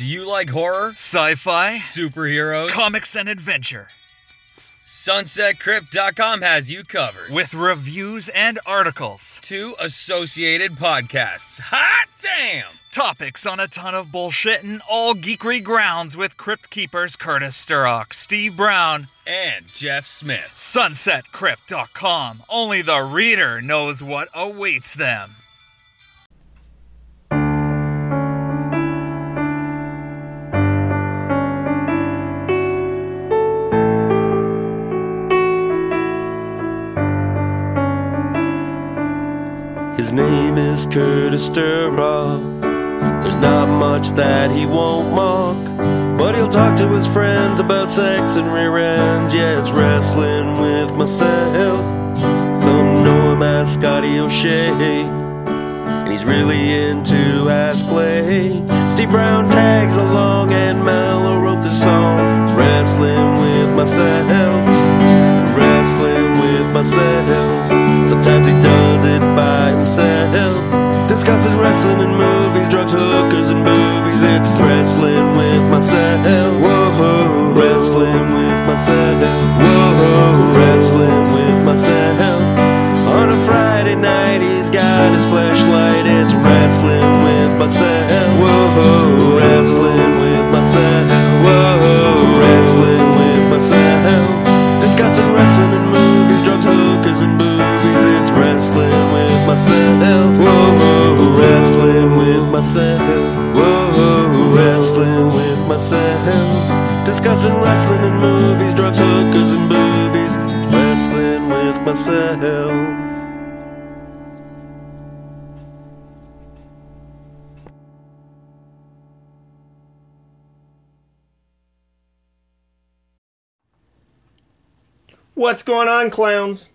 Do you like horror, Sci fi, superheroes, comics, and adventure. SunsetCrypt.com has you covered. With reviews and articles. Two associated podcasts. Hot damn! Topics on a ton of bullshit and all geekery grounds with Crypt Keepers Curtis Sturrock, Steve Brown, And Jeff Smith. SunsetCrypt.com. Only the reader knows what awaits them. Name is Curtis Sturrock. There's not much that he won't mock, but he'll talk to his friends about sex and rear ends. Yeah, it's wrestling with myself. Some know him as Scotty O'Shea, and he's really into ass play. Steve Brown tags along, and Mello wrote this song. It's wrestling with myself wrestling with myself. Sometimes he does it by himself. Discussing wrestling and movies, drugs, hookers, and boobies. It's wrestling with myself. Whoa, wrestling with myself. Whoa, wrestling with myself. On a Friday night, he's got his flashlight. It's wrestling with myself. Whoa, wrestling with myself. Whoa, myself. Whoa, whoa, wrestling with myself. Whoa, wrestling with myself. Discussing wrestling and movies, drugs, hookers, and boobies. Wrestling with myself. What's going on, clowns?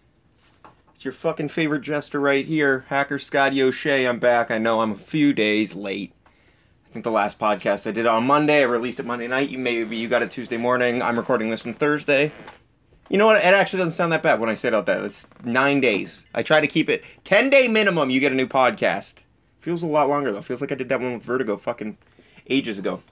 Your fucking favorite jester right here, Hacker Scotty O'Shea. I'm back. I know I'm a few days late. I think the last podcast I did on Monday, I released it Monday night. You maybe you got it Tuesday morning. I'm recording this on Thursday. You know what? It actually doesn't sound that bad when I say it out that. It's nine days. I try to keep it ten day minimum. You get a new podcast. Feels a lot longer though. Feels like I did that one with Vertigo fucking ages ago.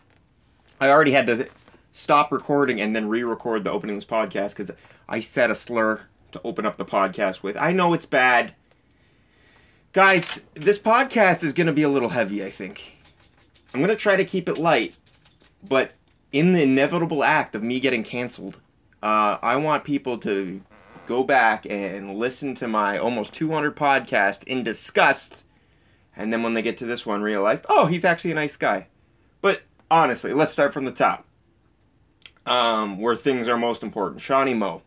I already had to stop recording and then re-record the opening of this podcast because I said a slur to open up the podcast with. I know it's bad. Guys, this podcast is going to be a little heavy, I think. I'm going to try to keep it light, but in the inevitable act of me getting canceled, uh, I want people to go back and listen to my almost 200 podcast in disgust, and then when they get to this one, realize, oh, he's actually a nice guy. But honestly, let's start from the top um, where things are most important. Shawnee Moe,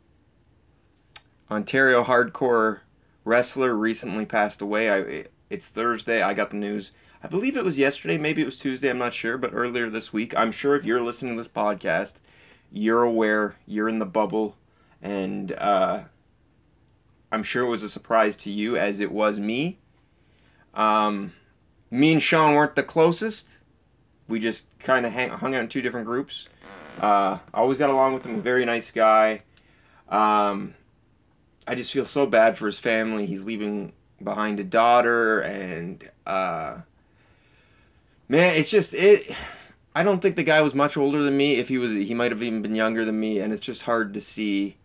Ontario hardcore wrestler, recently passed away. I it's Thursday. I got the news. I believe it was yesterday. Maybe it was Tuesday. I'm not sure, but earlier this week. I'm sure if you're listening to this podcast, you're aware. You're in the bubble, and uh, I'm sure it was a surprise to you as it was me. Um, me and Sean weren't the closest. We just kind of hung out in two different groups. Uh, always got along with him. Very nice guy. Um, I just feel so bad for his family. He's leaving behind a daughter, and uh, man, it's just it. I don't think the guy was much older than me. If he was, he might have even been younger than me. And it's just hard to see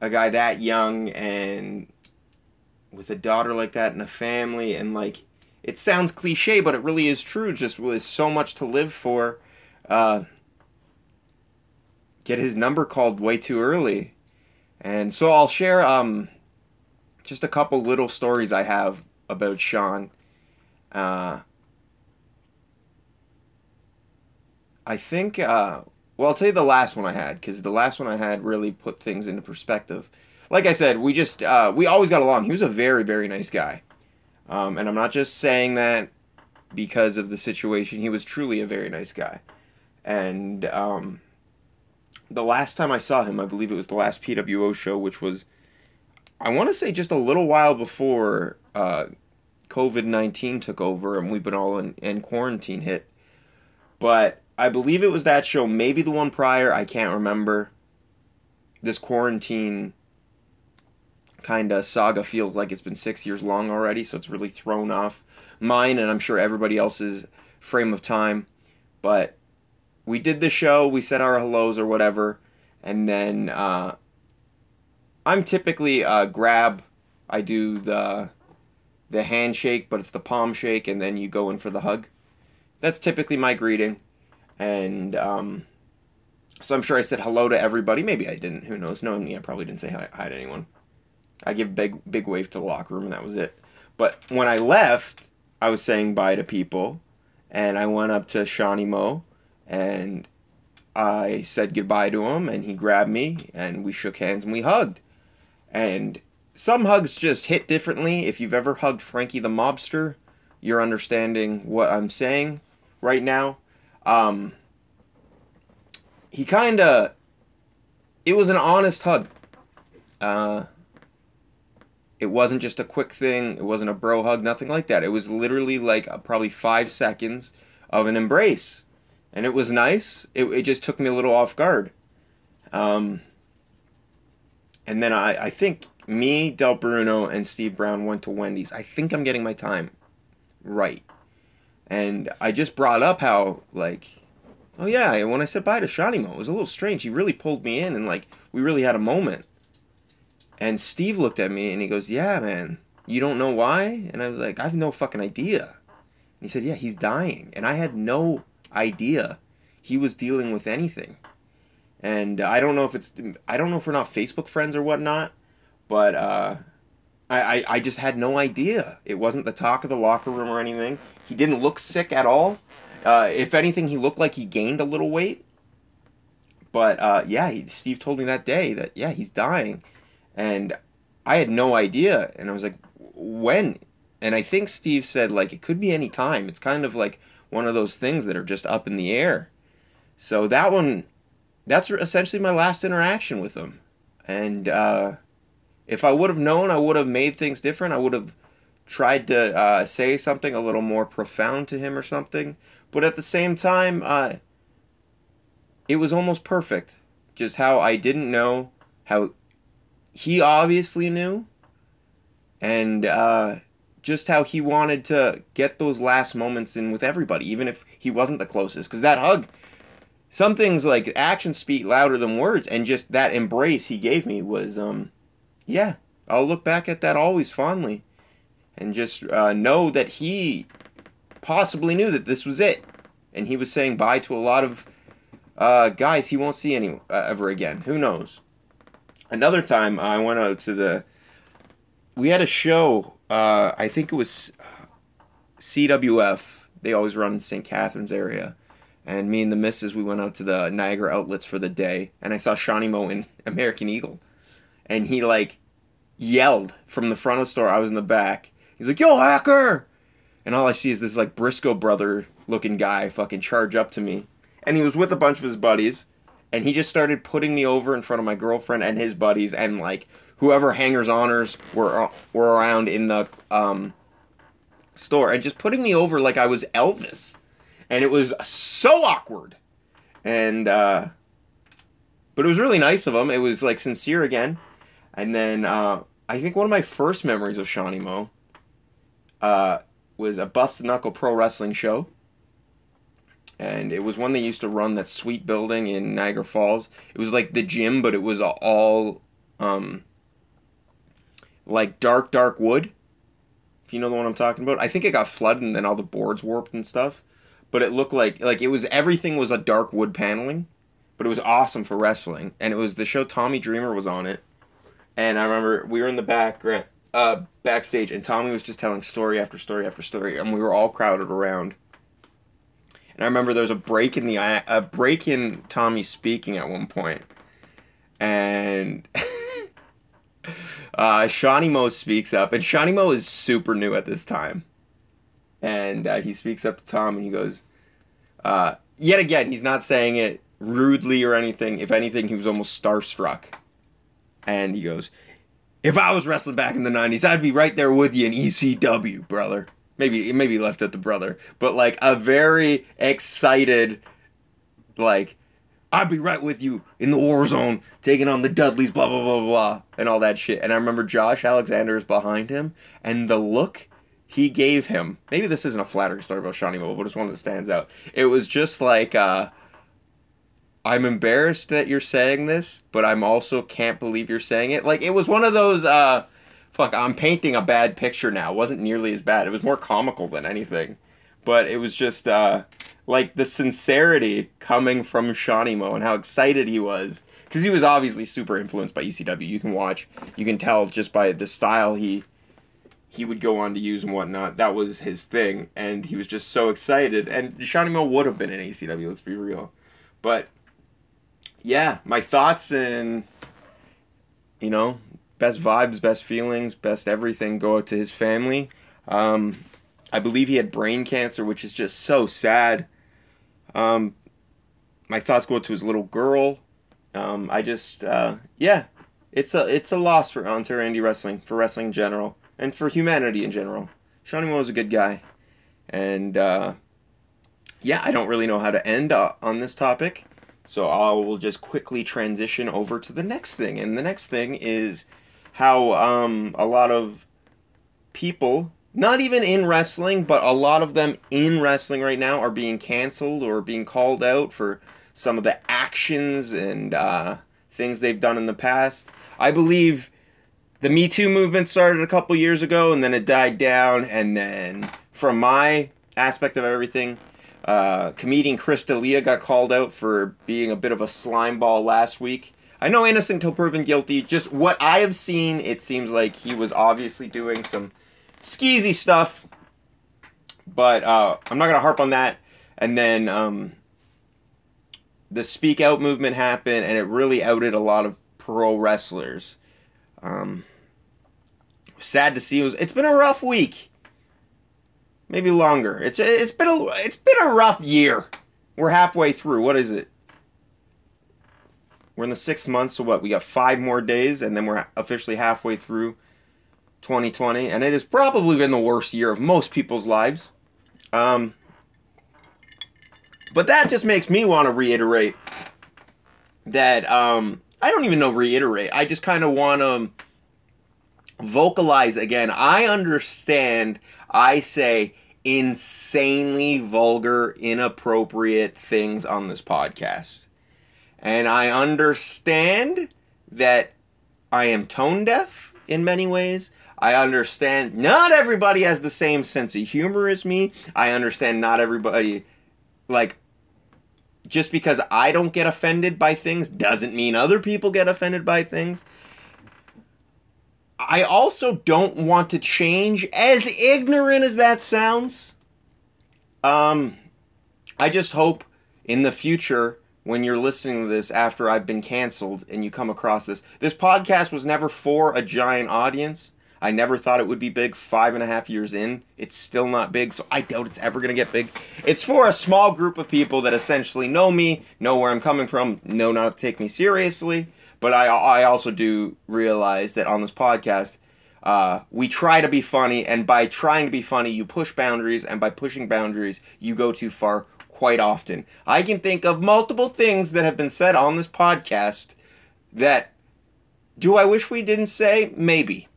a guy that young and with a daughter like that and a family and like it sounds cliche, but it really is true. Just with so much to live for. Uh, get his number called way too early. And so I'll share um, just a couple little stories I have about Sean. Uh, I think, uh, well, I'll tell you the last one I had, because the last one I had really put things into perspective. Like I said, we just, uh, we always got along. He was a very, very nice guy. Um, and I'm not just saying that because of the situation. He was truly a very nice guy. And, um, the last time I saw him, I believe it was the last PWO show, which was, I want to say, just a little while before uh, COVID 19 took over and we've been all in, in quarantine hit. But I believe it was that show, maybe the one prior, I can't remember. This quarantine kind of saga feels like it's been six years long already, so it's really thrown off mine and I'm sure everybody else's frame of time. But we did the show, we said our hellos or whatever, and then uh, I'm typically uh, grab. I do the the handshake, but it's the palm shake, and then you go in for the hug. That's typically my greeting, and um, so I'm sure I said hello to everybody. Maybe I didn't. Who knows? Knowing me, I probably didn't say hi, hi to anyone. I give big big wave to the locker room, and that was it. But when I left, I was saying bye to people, and I went up to Shawnee Mo, and I said goodbye to him, and he grabbed me, and we shook hands and we hugged. And some hugs just hit differently. If you've ever hugged Frankie the Mobster, you're understanding what I'm saying right now. Um, he kind of, it was an honest hug. Uh, it wasn't just a quick thing. It wasn't a bro hug, nothing like that. It was literally like uh, probably five seconds of an embrace. And it was nice. It, it just took me a little off guard. Um, and then I, I think me, Del Bruno, and Steve Brown went to Wendy's. I think I'm getting my time right. And I just brought up how, like, oh yeah, when I said bye to Shanimo, it was a little strange. He really pulled me in and, like, we really had a moment. And Steve looked at me and he goes, yeah, man, you don't know why? And I was like, I have no fucking idea. And he said, yeah, he's dying. And I had no idea he was dealing with anything. And I don't know if it's, I don't know if we're not Facebook friends or whatnot, but uh, I, I, I just had no idea. It wasn't the talk of the locker room or anything. He didn't look sick at all. Uh, if anything, he looked like he gained a little weight. But uh, yeah, he, Steve told me that day that, yeah, he's dying. And I had no idea. And I was like, when? And I think Steve said, like, it could be any time. It's kind of like one of those things that are just up in the air. So that one, that's essentially my last interaction with him. And uh, if I would have known, I would have made things different. I would have tried to uh, say something a little more profound to him or something. But at the same time, uh, it was almost perfect. Just how I didn't know, how he obviously knew, and uh, just how he wanted to get those last moments in with everybody, even if he wasn't the closest. Because that hug, some things like actions speak louder than words, and just that embrace he gave me was, um, yeah, I'll look back at that always fondly, and just uh, know that he possibly knew that this was it, and he was saying bye to a lot of uh, guys he won't see any uh, ever again. Who knows? Another time I went out to the. We had a show. Uh, I think it was CWF. They always run in St. Catharines area, and me and the missus we went out to the Niagara outlets for the day, and I saw Shawnee Mo in American Eagle, and he like yelled from the front of the store. I was in the back. He's like, "Yo, hacker!" And all I see is this like Briscoe brother looking guy fucking charge up to me, and he was with a bunch of his buddies, and he just started putting me over in front of my girlfriend and his buddies and like whoever hangers honors were were around in the um, store and just putting me over like I was Elvis, and it was so awkward, and uh, but it was really nice of him. It was like sincere again, and then uh, I think one of my first memories of Shawnee Mo uh, was a Busted Knuckle Pro Wrestling show and it was one they used to run that sweet building in Niagara Falls. It was like the gym, but it was all um, like dark, dark wood. If you know the one I'm talking about, I think it got flooded and then all the boards warped and stuff. But it looked like like it was everything was a dark wood paneling, but it was awesome for wrestling. And it was the show Tommy Dreamer was on it, and I remember we were in the back uh, backstage, and Tommy was just telling story after story after story, and we were all crowded around. And I remember there was a break in the a break in Tommy speaking at one point, and uh, Shawnee Mo speaks up, and Shawnee Mo is super new at this time, and uh, he speaks up to Tom, and he goes, uh, yet again, he's not saying it rudely or anything. If anything, he was almost starstruck, and he goes, "If I was wrestling back in the '90s, I'd be right there with you in ECW, brother." maybe maybe left at the brother, but like a very excited, like I'd be right with you in the war zone, taking on the Dudleys, blah blah blah blah, and all that shit. And I remember Josh Alexander is behind him, and the look he gave him. Maybe this isn't a flattering story about Shawnee Mo, but it's one that stands out. It was just like, uh, I'm embarrassed that you're saying this, but I'm also can't believe you're saying it. Like it was one of those uh fuck, I'm painting a bad picture now. It wasn't nearly as bad. It was more comical than anything. But it was just uh like the sincerity coming from Shawnee Mo and how excited he was. Because he was obviously super influenced by ECW. You can watch, you can tell just by the style he he would go on to use and whatnot. That was his thing, and he was just so excited. And Shawnee Mo would have been in ECW. Let's be real, but yeah, my thoughts and you know, best vibes, best feelings, best everything go out to his family. Um, I believe he had brain cancer, which is just so sad. Um, my thoughts go to his little girl. Um, I just, uh, yeah, it's a it's a loss for Ontario Indie Wrestling, for wrestling in general, and for humanity in general. Shawnee Mo is a good guy, and uh, yeah, I don't really know how to end uh, on this topic, so I will just quickly transition over to the next thing, and the next thing is how um, a lot of people, not even in wrestling, but a lot of them in wrestling right now, are being canceled or being called out for some of the actions and uh, things they've done in the past. I believe the Me Too movement started a couple years ago and then it died down. And then, from my aspect of everything, uh, comedian Chris D'Elia got called out for being a bit of a slime ball last week. I know innocent until proven guilty. Just what I have seen, it seems like he was obviously doing some skeezy stuff. But uh, I'm not to harp on that. And then um, the speak out movement happened and it really outed a lot of pro wrestlers. Um, sad to see. It was, it's been a rough week. Maybe longer. It's it's been a it's been a rough year. We're halfway through. What is it? We're in the sixth month, so what? We got five more days, and then we're officially halfway through 2020, and it has probably been the worst year of most people's lives. Um, but that just makes me want to reiterate that um, I don't even know reiterate. I just kind of want to vocalize again. I understand. I say insanely vulgar, inappropriate things on this podcast. And I understand that I am tone deaf in many ways. I understand not everybody has the same sense of humor as me. I understand not everybody, like, just because I don't get offended by things doesn't mean other people get offended by things. I also don't want to change, as ignorant as that sounds. Um, I just hope in the future, when you're listening to this after I've been canceled and you come across this, this podcast was never for a giant audience. I never thought it would be big five and a half years in. It's still not big, so I doubt it's ever going to get big. It's for a small group of people that essentially know me, know where I'm coming from, know not to take me seriously. But I, I also do realize that on this podcast, uh, we try to be funny, and by trying to be funny, you push boundaries, and by pushing boundaries, you go too far quite often. I can think of multiple things that have been said on this podcast that do I wish we didn't say? Maybe.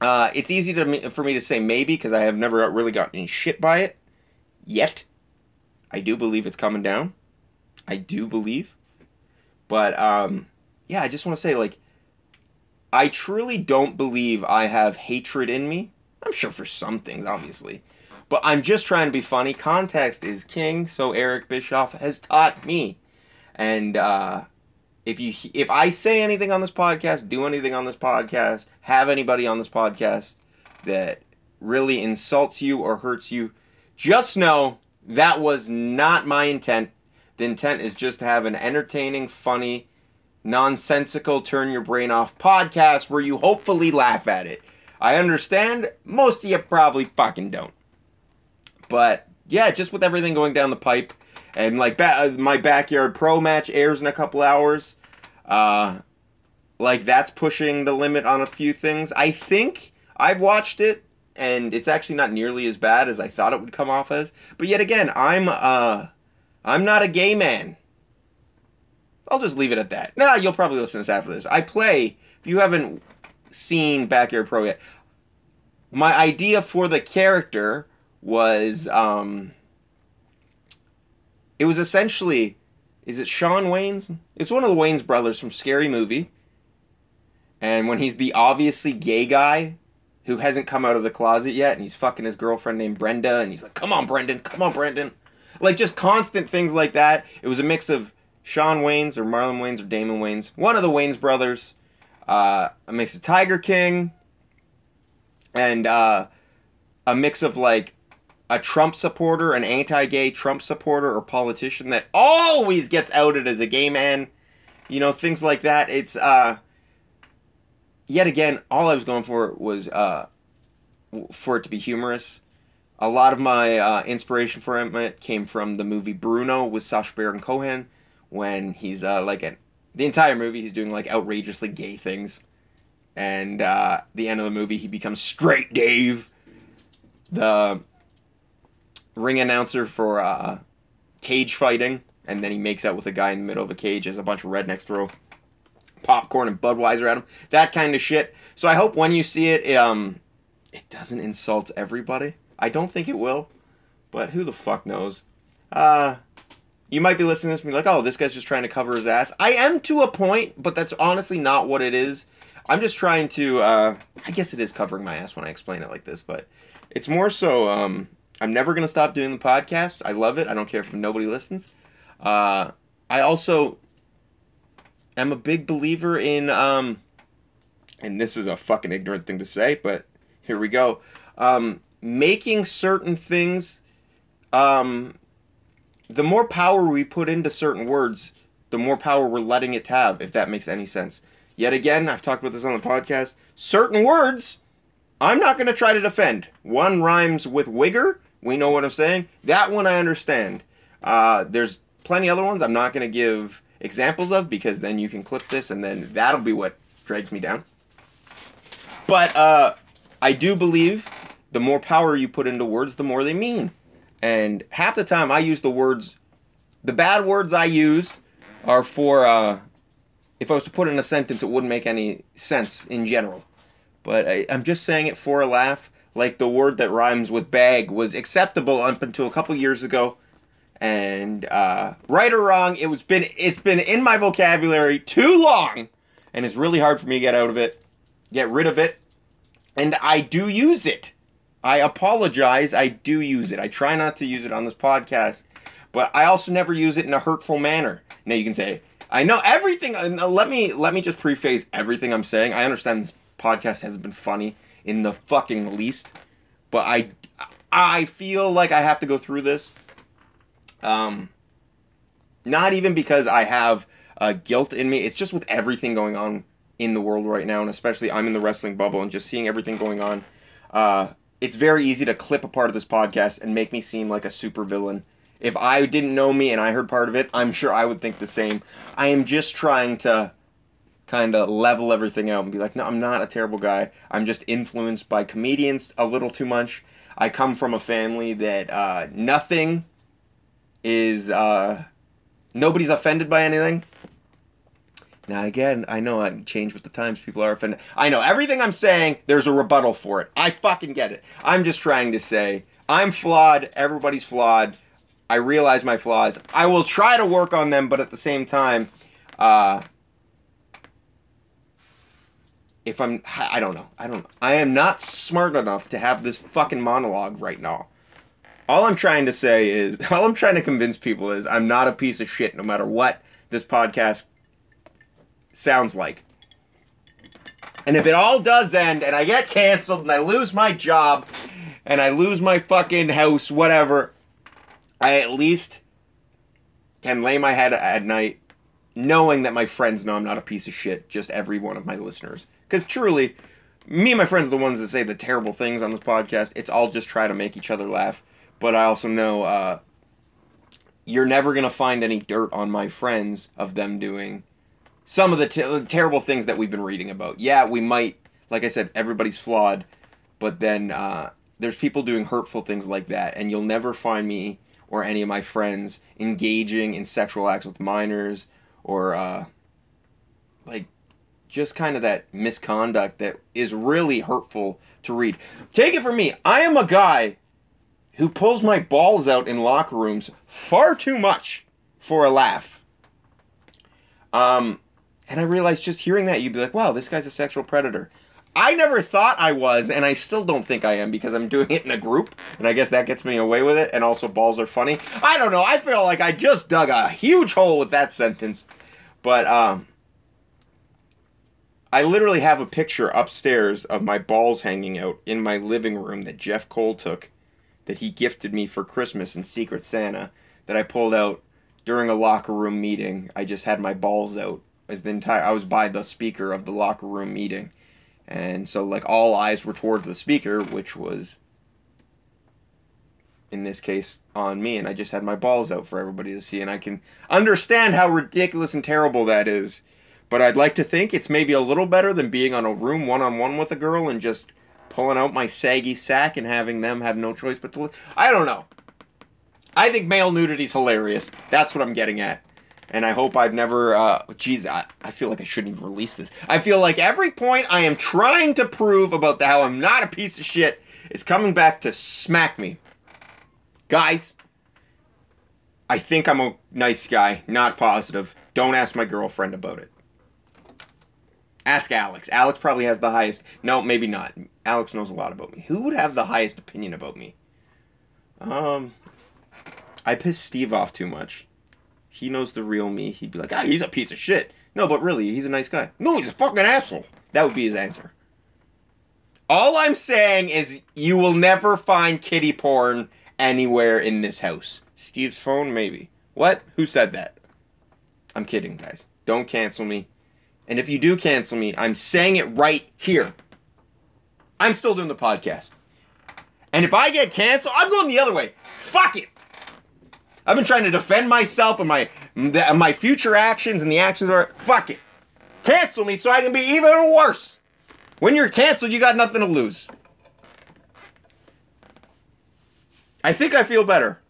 Uh, it's easy to for me to say maybe because I have never really gotten shit by it yet. I do believe it's coming down. I do believe. But um, yeah, I just want to say like I truly don't believe I have hatred in me. I'm sure for some things, obviously. But I'm just trying to be funny. Context is king, so Eric Bischoff has taught me. And uh, if you if I say anything on this podcast, do anything on this podcast, have anybody on this podcast that really insults you or hurts you, just know that was not my intent. The intent is just to have an entertaining, funny, nonsensical, turn your brain off podcast where you hopefully laugh at it. I understand most of you probably fucking don't. But yeah, just with everything going down the pipe, and like ba- my backyard pro match airs in a couple hours. Uh, like that's pushing the limit on a few things. I think I've watched it, and it's actually not nearly as bad as I thought it would come off as. But yet again, I'm uh, I'm not a gay man. I'll just leave it at that. Nah, you'll probably listen to this after this. I play. If you haven't seen Backyard Pro yet, my idea for the character was um, it was essentially is it Sean Wayans? It's one of the Wayans brothers from Scary Movie. And when he's the obviously gay guy who hasn't come out of the closet yet, and he's fucking his girlfriend named Brenda, and he's like, "Come on, Brendan, come on, Brendan," like just constant things like that. It was a mix of Sean Wayans or Marlon Wayans or Damon Wayans, one of the Wayans brothers, uh, a mix of Tiger King, and uh, a mix of like a Trump supporter, an anti-gay Trump supporter or politician that always gets outed as a gay man. You know, things like that. It's uh yet again, all I was going for was uh for it to be humorous. A lot of my uh, inspiration for it came from the movie Bruno with Sacha Baron Cohen when he's uh, like an the entire movie he's doing like outrageously gay things and uh, the end of the movie he becomes straight Dave, the ring announcer for uh, cage fighting, and then he makes out with a guy in the middle of a cage as a bunch of rednecks throw popcorn and Budweiser at him, that kind of shit. So I hope when you see it, um, it doesn't insult everybody. I don't think it will, but who the fuck knows? Uh, you might be listening to this and be like, oh, this guy's just trying to cover his ass. I am to a point, but that's honestly not what it is. I'm just trying to. Uh, I guess it is covering my ass when I explain it like this, but it's more so. Um, I'm never gonna stop doing the podcast. I love it. I don't care if nobody listens. Uh, I also am a big believer in. Um, and this is a fucking ignorant thing to say, but here we go. Um, making certain things. Um, the more power we put into certain words, the more power we're letting it have. If that makes any sense. Yet again, I've talked about this on the podcast. Certain words, I'm not to try to defend. One rhymes with wigger. We know what I'm saying. That one I understand. Uh, there's plenty other ones I'm not going to give examples of because then you can clip this and then that'll be what drags me down. But uh, I do believe the more power you put into words, the more they mean. And half the time I use the words, the bad words I use are for uh, if I was to put in a sentence, it wouldn't make any sense in general. But I, I'm just saying it for a laugh. Like the word that rhymes with bag was acceptable up until a couple years ago, and uh, right or wrong, it was been it's been in my vocabulary too long, and it's really hard for me to get out of it, get rid of it, and I do use it. I apologize. I do use it. I try not to use it on this podcast, but I also never use it in a hurtful manner. Now you can say, I know everything. uh, Let me let me just preface everything I'm saying. I understand this podcast hasn't been funny in the fucking least, but I I feel like I have to go through this. Um, not even because I have uh, guilt in me. It's just with everything going on in the world right now, and especially I'm in the wrestling bubble and just seeing everything going on. Uh, it's very easy to clip a part of this podcast and make me seem like a super villain if I didn't know me and I heard part of it, I'm sure I would think the same. I am just trying to kind of level everything out and be like, no, I'm not a terrible guy. I'm just influenced by comedians a little too much. I come from a family that uh, nothing is, uh, nobody's offended by anything. Now, again, I know I change with the times. People are offended. I know everything I'm saying, there's a rebuttal for it. I fucking get it. I'm just trying to say, I'm flawed. Everybody's flawed. I realize my flaws. I will try to work on them, but at the same time, uh, if I'm, I don't know. I don't. Know. I am not smart enough to have this fucking monologue right now. All I'm trying to say is, all I'm trying to convince people is, I'm not a piece of shit, no matter what this podcast sounds like. And if it all does end, and I get canceled, and I lose my job, and I lose my fucking house, whatever, I at least can lay my head at night knowing that my friends know I'm not a piece of shit, just every one of my listeners. Because truly, me and my friends are the ones that say the terrible things on this podcast. It's all just try to make each other laugh. But I also know uh, you're never going to find any dirt on my friends of them doing some of the te- terrible things that we've been reading about. Yeah, we might, like I said, everybody's flawed, but then uh, there's people doing hurtful things like that, and you'll never find me or any of my friends engaging in sexual acts with minors or uh, like just kind of that misconduct that is really hurtful to read. Take it from me, I am a guy who pulls my balls out in locker rooms far too much for a laugh. Um, and I realized just hearing that, you'd be like, wow, this guy's a sexual predator. I never thought I was, and I still don't think I am because I'm doing it in a group, and I guess that gets me away with it. And also, balls are funny. I don't know. I feel like I just dug a huge hole with that sentence, but um, I literally have a picture upstairs of my balls hanging out in my living room that Jeff Cole took, that he gifted me for Christmas in Secret Santa, that I pulled out during a locker room meeting. I just had my balls out as the entire. I was by the speaker of the locker room meeting and so, like, all eyes were towards the speaker, which was, in this case, on me. And I just had my balls out for everybody to see. And I can understand how ridiculous and terrible that is. But I'd like to think it's maybe a little better than being on a room one on one with a girl and just pulling out my saggy sack and having them have no choice but to. Li- I don't know. I think male nudity's hilarious. That's what I'm getting at and I hope I've never. Uh, geez, I, I feel like I shouldn't even release this. I feel like every point I am trying to prove about the, how I'm not a piece of shit is coming back to smack me. Guys, I think I'm a nice guy, not positive. Don't ask my girlfriend about it. Ask Alex. Alex probably has the highest. No, maybe not. Alex knows a lot about me. Who would have the highest opinion about me? Um, I piss Steve off too much he knows the real me, he'd be like, ah, he's a piece of shit. No, but really, he's a nice guy. No, he's a fucking asshole. That would be his answer. All I'm saying is you will never find kitty porn anywhere in this house. Steve's phone, maybe. What? Who said that? I'm kidding, guys. Don't cancel me. And if you do cancel me, I'm saying it right here. I'm still doing the podcast. And if I get canceled, I'm going the other way. Fuck it. I've been trying to defend myself and my my future actions and the actions are fuck it. Cancel me so I can be even worse. When you're canceled, you got nothing to lose. I think I feel better.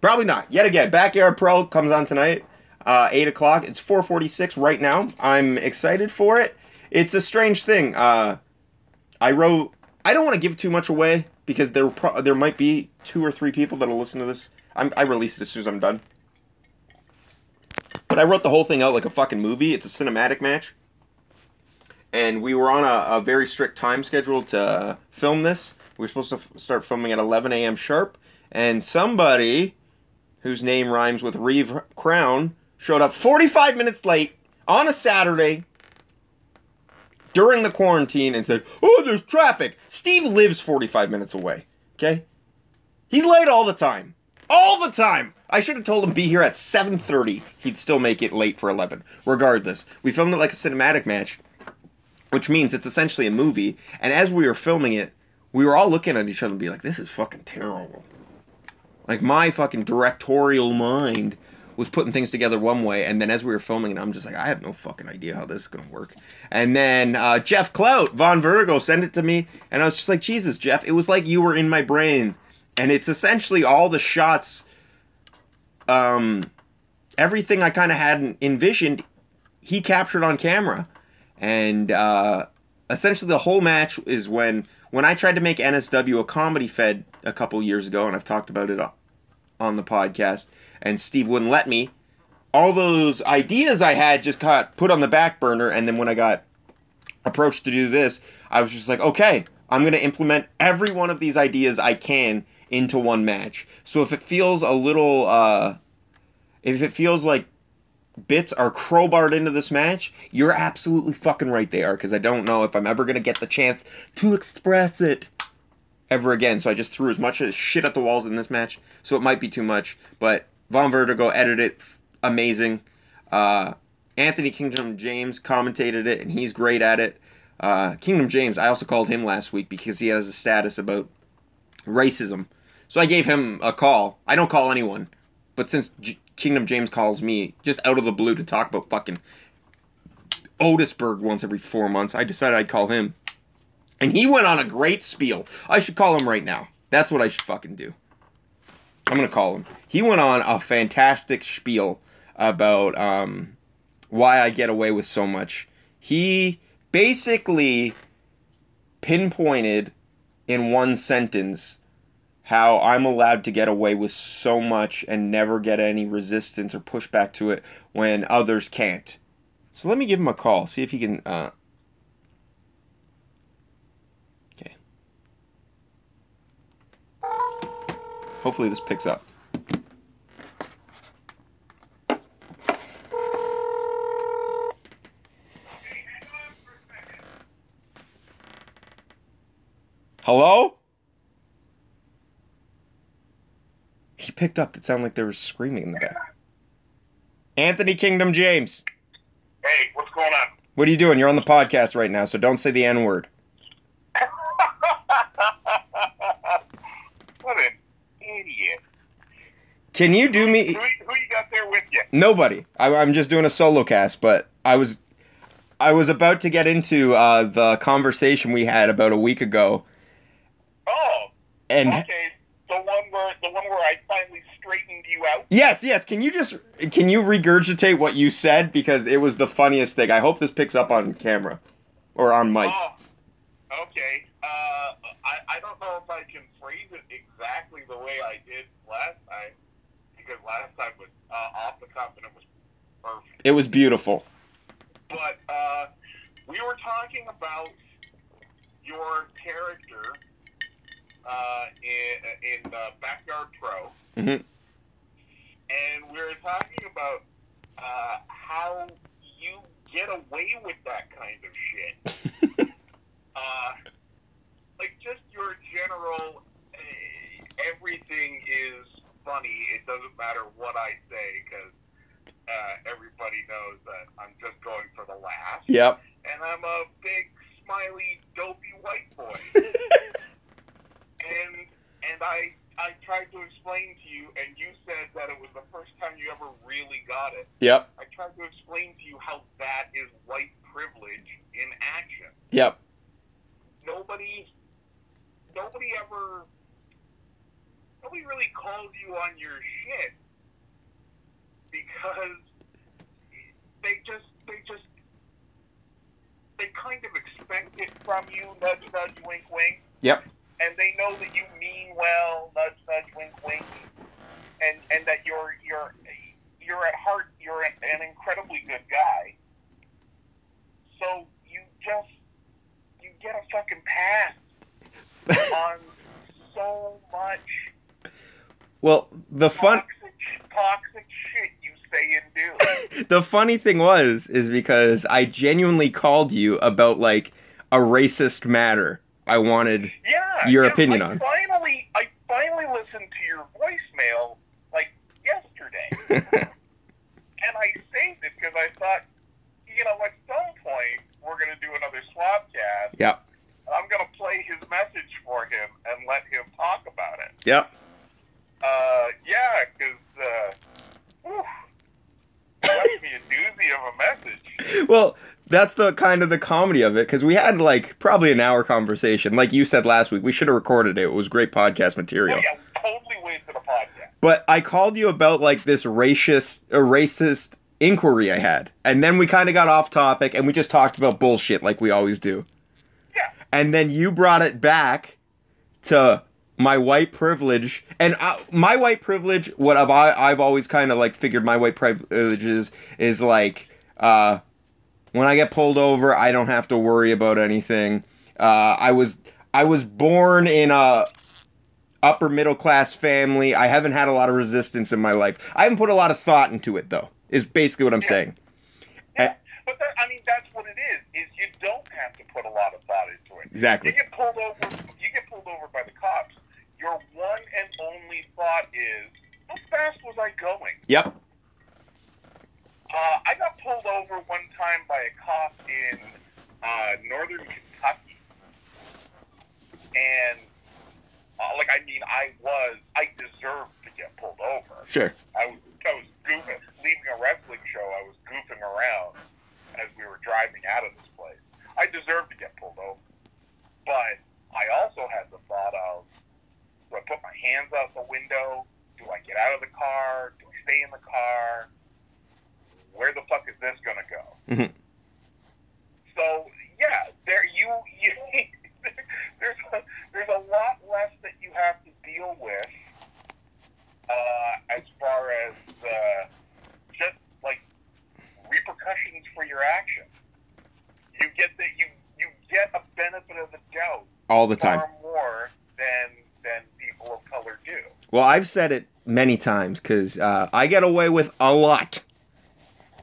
Probably not. Yet again, Backyard Pro comes on tonight, uh, 8 o'clock. It's 446 right now. I'm excited for it. It's a strange thing. Uh, I wrote... I don't want to give too much away because there pro- there might be two or three people that'll listen to this I'm, I release it as soon as I'm done. But I wrote the whole thing out like a fucking movie. It's a cinematic match. And we were on a, a very strict time schedule to film this. We were supposed to f- start filming at 11 a.m. sharp. And somebody whose name rhymes with Reeve Crown showed up 45 minutes late on a Saturday during the quarantine and said, Oh, there's traffic. Steve lives 45 minutes away. Okay? He's late all the time all the time. I should have told him be here at 7:30. He'd still make it late for 11. Regardless, we filmed it like a cinematic match, which means it's essentially a movie. And as we were filming it, we were all looking at each other and be like, "This is fucking terrible." Like my fucking directorial mind was putting things together one way, and then as we were filming it, I'm just like, I have no fucking idea how this is gonna work. And then uh, Jeff Clout, Von Vertigo, sent it to me, and I was just like, Jesus, Jeff, it was like you were in my brain. And it's essentially all the shots um everything i kind of had envisioned he captured on camera. And uh essentially the whole match is when when i tried to make nsw a comedy fed a couple years ago and i've talked about it on the podcast and steve wouldn't let me all those ideas i had just got put on the back burner and then when i got approached to do this i was just like okay i'm going to implement every one of these ideas i can into one match. So if it feels a little, uh, if it feels like bits are crowbarred into this match, you're absolutely fucking right they are, because I don't know if I'm ever going to get the chance to express it ever again. So I just threw as much as shit at the walls in this match, so it might be too much. But Von Vertigo edited it amazing. Uh, Anthony Kingdom James commentated it, and he's great at it. Uh, Kingdom James, I also called him last week because he has a status about racism so I gave him a call. I don't call anyone, but since Kingdom James calls me just out of the blue to talk about fucking Otisburg once every four months, I decided I'd call him. And he went on a great spiel. I should call him right now. That's what I should fucking do. I'm gonna call him. He went on a fantastic spiel about um, why I get away with so much. He basically pinpointed in one sentence how I'm allowed to get away with so much and never get any resistance or pushback to it when others can't. So let me give him a call, see if he can. Uh... Hopefully this picks up. Hello? He picked up. It sounded like there was screaming in the back. Anthony Kingdom James. Hey, what's going on? What are you doing? You're on the podcast right now, so don't say the N word. what an idiot. Can you do Who, me? who you got there with you? Nobody. I, I'm just doing a solo cast, but I was, I was about to get into uh, the conversation we had about a week ago, Oh, and okay. The one where the one where I finally straightened you out. yes, yes. Can you just can you regurgitate what you said because it was the funniest thing. I hope this picks up on camera or on mic. Oh, okay. Uh, I I don't know if I can phrase it exactly the way I did last time because last time was uh, off the cuff and it was perfect. It was beautiful. But uh, we were talking about your character uh, in in uh, Backyard Pro, Mhm. and we were talking about uh, how you get away with that kind of shit. uh, like just your general, uh, everything is funny. It doesn't matter what I say because uh, everybody knows that I'm just going for the laugh Yep. and I'm a big, smiley, dopey white boy. and and I I tried to explain to you, and you said that it was the first time you ever really got it. Yep. I tried to explain to you how that is white privilege in action. Yep. Nobody, nobody ever, nobody really called you on your shit because they just, they just, they kind of expect it from you, nudge, nudge, wink, wink, Yep. and they know that you mean well, nudge, nudge, wink, wink, and and that you're you're you're at heart you're an incredibly good guy. So you just you get a fucking pass on so much Well, the fun. toxic, toxic shit you say and do. the funny thing was is because I genuinely called you about like a racist matter. I wanted Yeah. Your yeah, opinion I on. Finally, I finally listened to your voicemail like yesterday, and I saved it because I thought, you know, at some point we're gonna do another swapcast. Yep. and I'm gonna play his message for him and let him talk about it. Yep. Uh, yeah, because uh, left me a doozy of a message. Well, that's the kind of the comedy of it because we had like probably an hour conversation. Like you said last week, we should have recorded it. It was great podcast Oh material. yeah, totally wasted a podcast. But I called you about like this racist, a racist inquiry I had, and then we kind of got off topic and we just talked about bullshit like we always do. Yeah. and then you brought it back to my white privilege and I, my white privilege what I've, I've always kind of like figured my white privilege is is like uh when i get pulled over i don't have to worry about anything uh i was i was born in a upper middle class family i haven't had a lot of resistance in my life i haven't put a lot of thought into it though is basically what i'm saying Yeah, but that, I mean, that's what it is. Is you don't have to put a lot of thought into it. Exactly. You get pulled over. You get pulled over by the cops. Your one and only thought is, how fast was I going? yep Uh, I got pulled over one time by a cop in uh, northern Kentucky, and uh, like I mean, I was I deserved to get pulled over. sure I was I was goofing, leaving a wrestling show. I was goofing around as we were driving out of this place. I deserved to get pulled over, but I also had the thought of: do I put my hands out the window? Do I get out of the car? Do I stay in the car? Where the fuck is this gonna go? Mm-hmm. So yeah, there you, you there's a, there's a lot less that you have to deal with uh, as far as uh, just like repercussions for your action. You get that you you get a benefit of the doubt all the time more than well, I've said it many times because uh, I get away with a lot.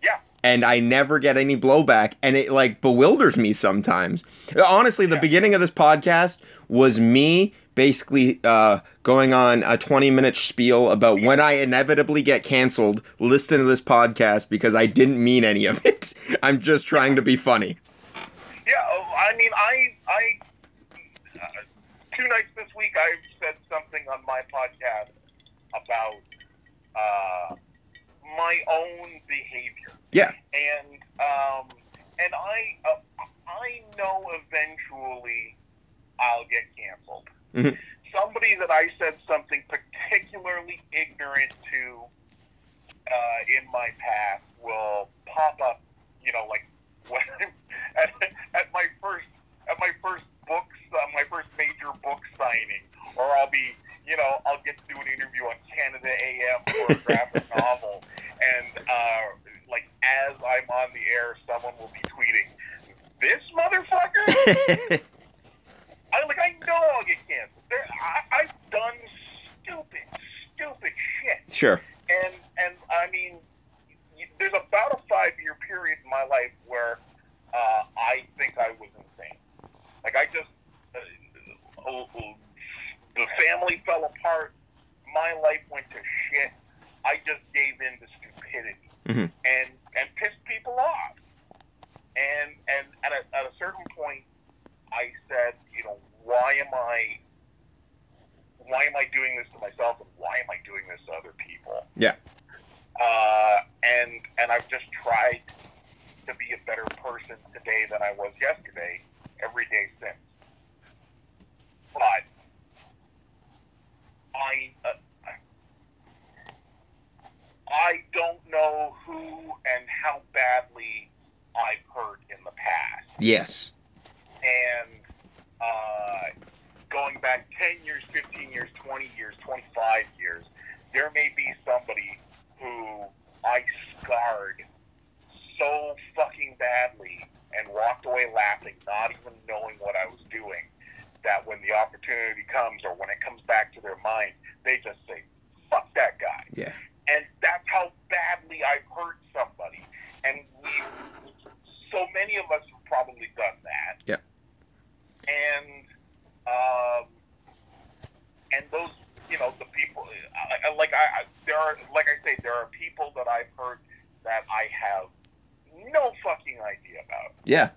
Yeah. And I never get any blowback, and it like bewilders me sometimes. Honestly, the Yeah. beginning of this podcast was me basically uh, going on a 20 minute spiel about when I inevitably get canceled. Listen to this podcast because I didn't mean any of it. I'm just trying to be funny. Yeah, oh, I mean, I, I, uh, two nights this week, said something on my podcast about uh, my own behavior, Yeah. and um, and I, uh, I know eventually I'll get canceled. Mhm. Somebody that I said something particularly ignorant to uh, in my past will pop up, you know, like when at, at my first at my first books, uh, my first major book signing, or I'll be, you know, I'll get to do an interview on Canada AM for a graphic novel, and uh, like as I'm on the air, someone will be tweeting, "This motherfucker." I like I know I'll get canceled. There, I, I've done stupid, stupid shit Sure. and and I mean, there's about a five year period in my life where uh, I think I was insane. Like I just the family fell apart. My life went to shit. I just gave in to stupidity Mhm. and and pissed people off. And and at a, at a certain point, I said, you know, why am I why am I doing this to myself and why am I doing this to other people? Yeah. Uh, and and I've just tried to be a better person today than I was yesterday, every day since. But I uh, I don't know who and how badly I've hurt in the past Yes. and uh, going back 10 years, 15 years, 20 years, 25 years, there may be somebody who I scarred so fucking badly and walked away laughing, not even knowing what I was doing, that when the opportunity comes or when it comes back to their mind, they just say, fuck that guy Yeah. and that's how badly I've hurt somebody. And we, so many of us have probably done that. Yeah. And, um, and those, you know, the people, I, I, like I, I, there are, like I say, there are people that I've hurt that I have no fucking idea about. Yeah.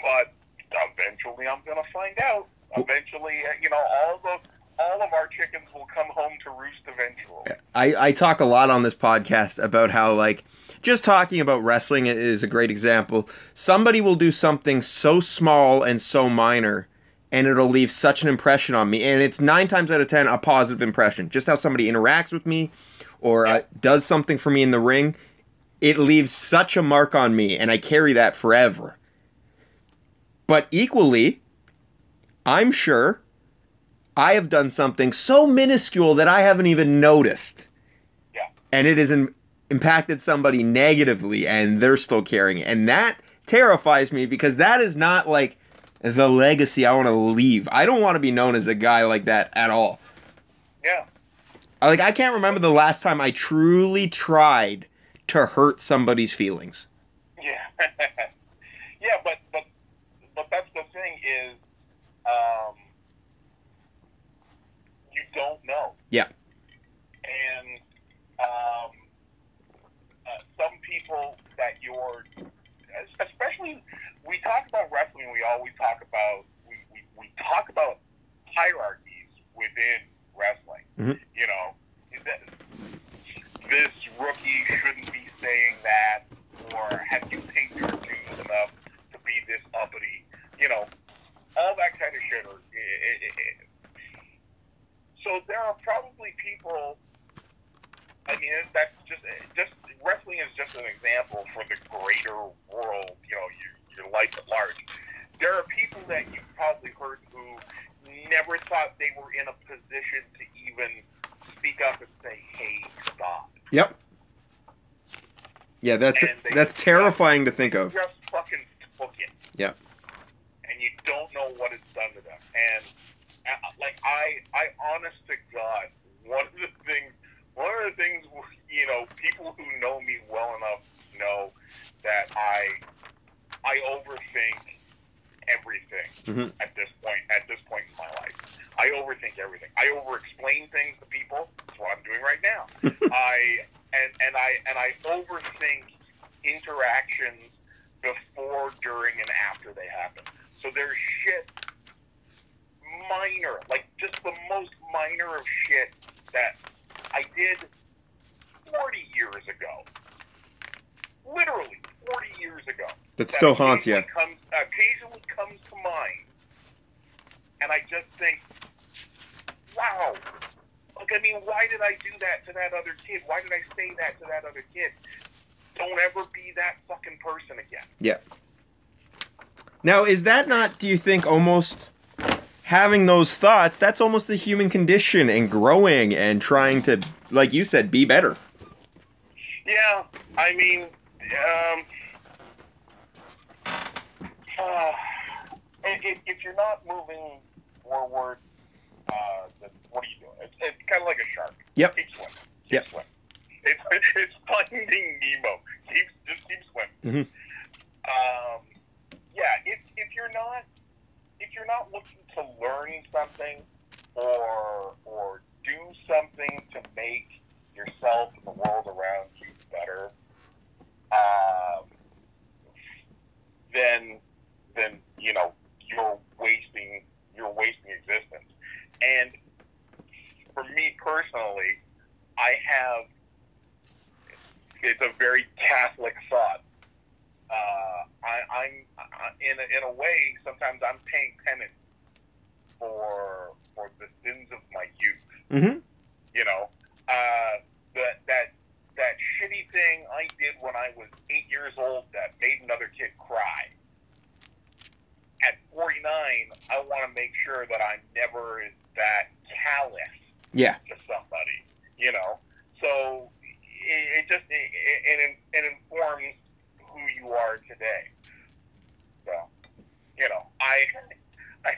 But eventually, I'm gonna find out. Eventually, uh, you know, all the all of our chickens will come home to roost eventually. I, I talk a lot on this podcast about how like just talking about wrestling is a great example. Somebody will do something so small and so minor and it'll leave such an impression on me and it's 9 times out of 10 a positive impression. Just how somebody interacts with me or uh, does something for me in the ring, it leaves such a mark on me and I carry that forever. But equally, I'm sure I have done something so minuscule that I haven't even noticed. Yeah. And it has im- impacted somebody negatively and they're still carrying it. And that terrifies me because that is not like the legacy I want to leave. I don't want to be known as a guy like that at all. Yeah. Like I can't remember the last time I truly tried to hurt somebody's feelings. Yeah, yeah, but but but that's the thing is, um, you don't know, Yeah. and um, uh, some people that you're, especially, we talk about wrestling. We always talk about we, we, we talk about hierarchies within wrestling. Mhm. You know, that this rookie shouldn't be saying that, or have you paid your dues enough to be this uppity? You know, all that kind of shit. Or, i- i- i- so there are probably people. I mean, that's just just wrestling is just an example for the greater world. You know, your your life at large. There are people that you probably heard who never thought they were in a position to even speak up and say, "Hey, stop." Yep. Yeah, that's And they- that's terrifying to think of. just fucking took it. Yeah. And you don't know what it's done to them. And uh, like I, I honest to God, one of the things, one of the things, you know, people who know me well enough know that I, I overthink everything Mhm. at this point. At this point in my life, I overthink everything. I over-explain things to people. That's what I'm doing right now. I and and I and I overthink interactions before, during, and after they happen. So there's shit minor, like just the most minor of shit that I did 40 years ago. Literally 40 years ago. That haunts you. occasionally Comes, occasionally comes to mind. And I just think, wow. Like, I mean, why did I do that to that other kid? Why did I say that to that other kid? Don't ever be that fucking person again. Yeah. Now, is that not, do you think, almost having those thoughts? That's almost the human condition and growing and trying to, like you said, be better. Yeah, I mean, um, uh, if, if you're not moving forward, uh, then what are you doing? It's, it's kind of like a shark. Yep. Keep swimming. Keep Yep. swimming. It's, it's finding Nemo. Keep, just keep swimming. Mhm. Um, yeah, if, if you're not if you're not looking to learn something or or do something to make yourself and the world around you better, um, then then you know you're wasting you're wasting existence. And for me personally, I have it's a very Catholic thought. Uh, I, I'm I, in a, in a way sometimes I'm paying penance for for the sins of my youth Mm-hmm. you know, uh, that that that shitty thing I did when I was eight years old that made another kid cry. At 49, I want to make sure that I'm never that callous Yeah. to somebody, you know. So it, it just it, it, it informs who you are today. So, you know, I, I,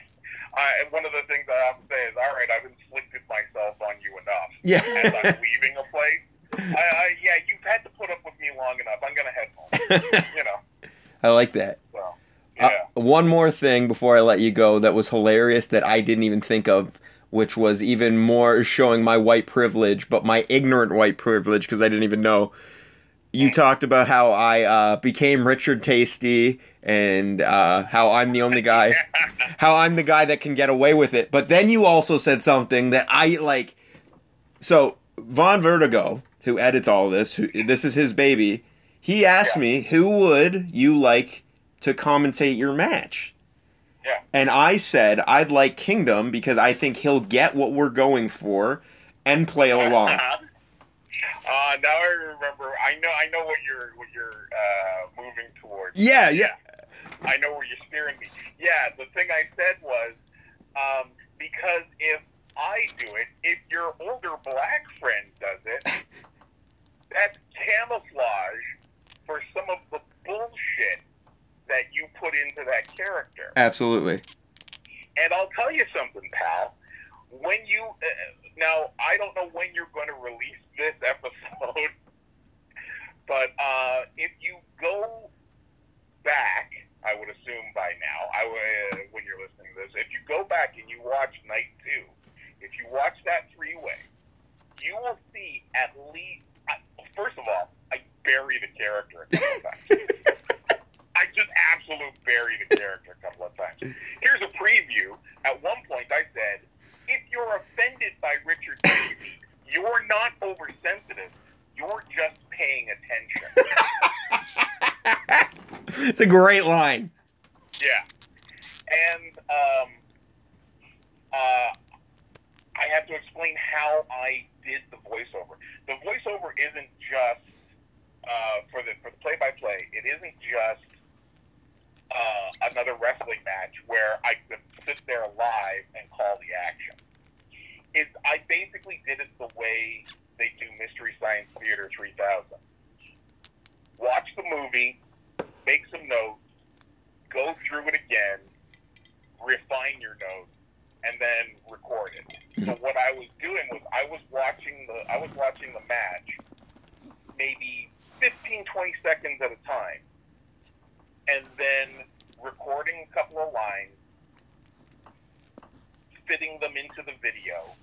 I, one of the things I have to say is, all right, I've inflicted myself on you enough. Yeah. As I'm leaving a place, I, I, yeah, you've had to put up with me long enough. I'm gonna head home. You know, I like that. so Uh, one more thing before I let you go that was hilarious that I didn't even think of, which was even more showing my white privilege, but my ignorant white privilege because I didn't even know. You talked about how I uh, became Richard Tasty and uh, how I'm the only guy, how I'm the guy that can get away with it. But then you also said something that I like. So Von Vertigo, who edits all this, who this is his baby. He asked Yeah. me, "Who would you like to commentate your match?" Yeah. And I said, "I'd like Kingdom because I think he'll get what we're going for and play along." Uh, now I remember. I know. I know what you're what you're uh, moving towards. Yeah, yeah. I know where you're steering me. Yeah, the thing I said was um, because if I do it, if your older black friend does it, that's camouflage for some of the bullshit that you put into that character. Absolutely. And I'll tell you something, pal. When you uh, now, I don't know when you're going to release this episode, but uh, if you go back, I would assume by now, I uh, when you're listening to this, if you go back and you watch Night Two, if you watch that three way, you will see at least. I, first of all, I bury the character a couple of times. I just absolute buried the character a couple of times. Here's a preview. At one point, I said, if you're offended by Richard Davey, you're not oversensitive. You're just paying attention. It's a great line. Yeah. And um, uh, I have to explain how I did the voiceover. The voiceover isn't just uh, for the for the play by play. It isn't just uh, another wrestling match where I could sit there live and call the action. It's I basically did it the way they do Mystery Science Theater 3000. Watch the movie, make some notes, go through it again, refine your notes, and then record it. So what I was doing was I was watching the I was watching the match, maybe 15, 20 seconds at a time, and then recording a couple of lines, fitting them into the video,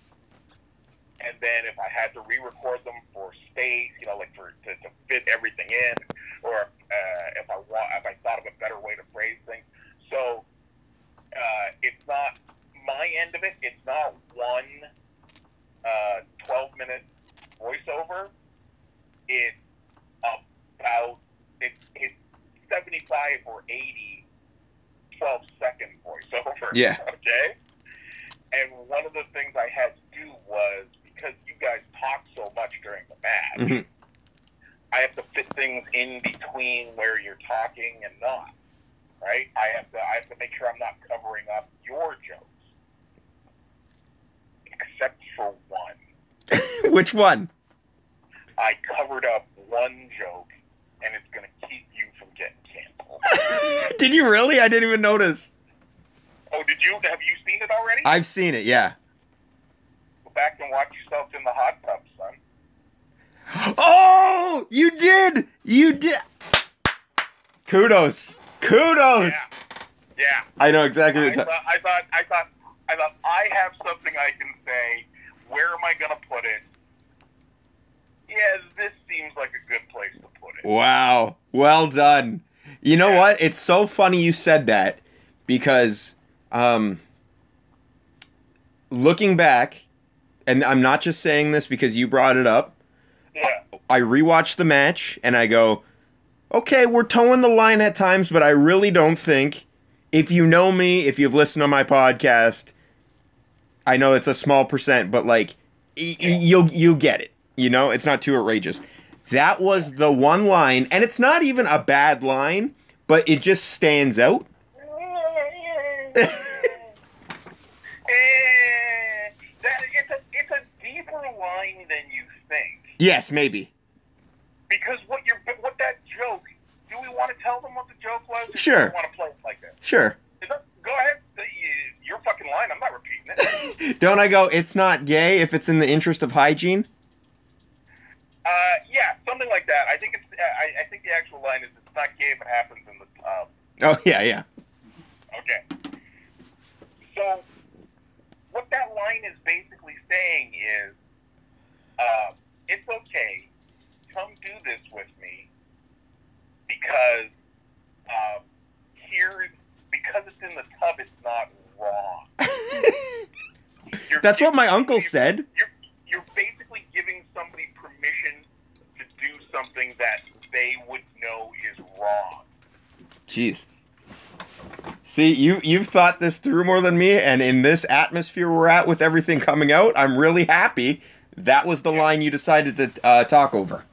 and then if I had to re-record them for space, you know, like for to, to fit everything in, or uh, if I want, if I thought of a better way to phrase things. So uh, it's not my end of it. It's not one uh, 12-minute voiceover. It's about it's 75 or 80 12-second voiceover. Yeah. Okay. And one of the things I had to do was because you guys talk so much during the match, Mhm. I have to fit things in between where you're talking and not. Right? I have to I have to make sure I'm not covering up your jokes. Except for one. Which one? I covered up one joke and it's gonna keep you from getting canceled. Did you really? I didn't even notice. oh, did you have you seen it already? I've seen it, yeah. Go back and watch yourself in the hot tub, son. Oh, you did. You did. Kudos. Kudos. Yeah. Yeah. I know exactly what you're talking I thought, I thought, I thought, I have something I can say. Where am I going to put it? Yeah, this seems like a good place to put it. Wow. Well done. You know what? It's so funny you said that because um looking back and I'm not just saying this because you brought it up. Yeah, I rewatched the match and I go, "Okay, we're toeing the line at times, but I really don't think if you know me, if you've listened to my podcast, I know it's a small percent, but like y- y- you'll you get it. You know, it's not too outrageous. That was the one line, and it's not even a bad line, but it just stands out. That, it's, a, it's a deeper line than you think. yes, maybe. Because what you're, what that joke, do we want to tell them what the joke was? Sure. we want to play it like that? Sure. That- Go ahead. Your fucking line. I'm not repeating it. Don't I go, it's not gay if it's in the interest of hygiene? Uh, yeah, something like that. I think it's. I, I think the actual line is, "It's not gay if it happens in the tub." Oh, yeah, yeah. Okay. So, what that line is basically saying is, uh, it's okay. Come do this with me because um, here, because it's in the tub, it's not wrong. That's what my uncle said. You're, you're basically giving somebody permission to do something that they would know is wrong. Jeez. See, you you've thought this through more than me, and in this atmosphere we're at with everything coming out, I'm really happy. That was the line you decided to uh, talk over.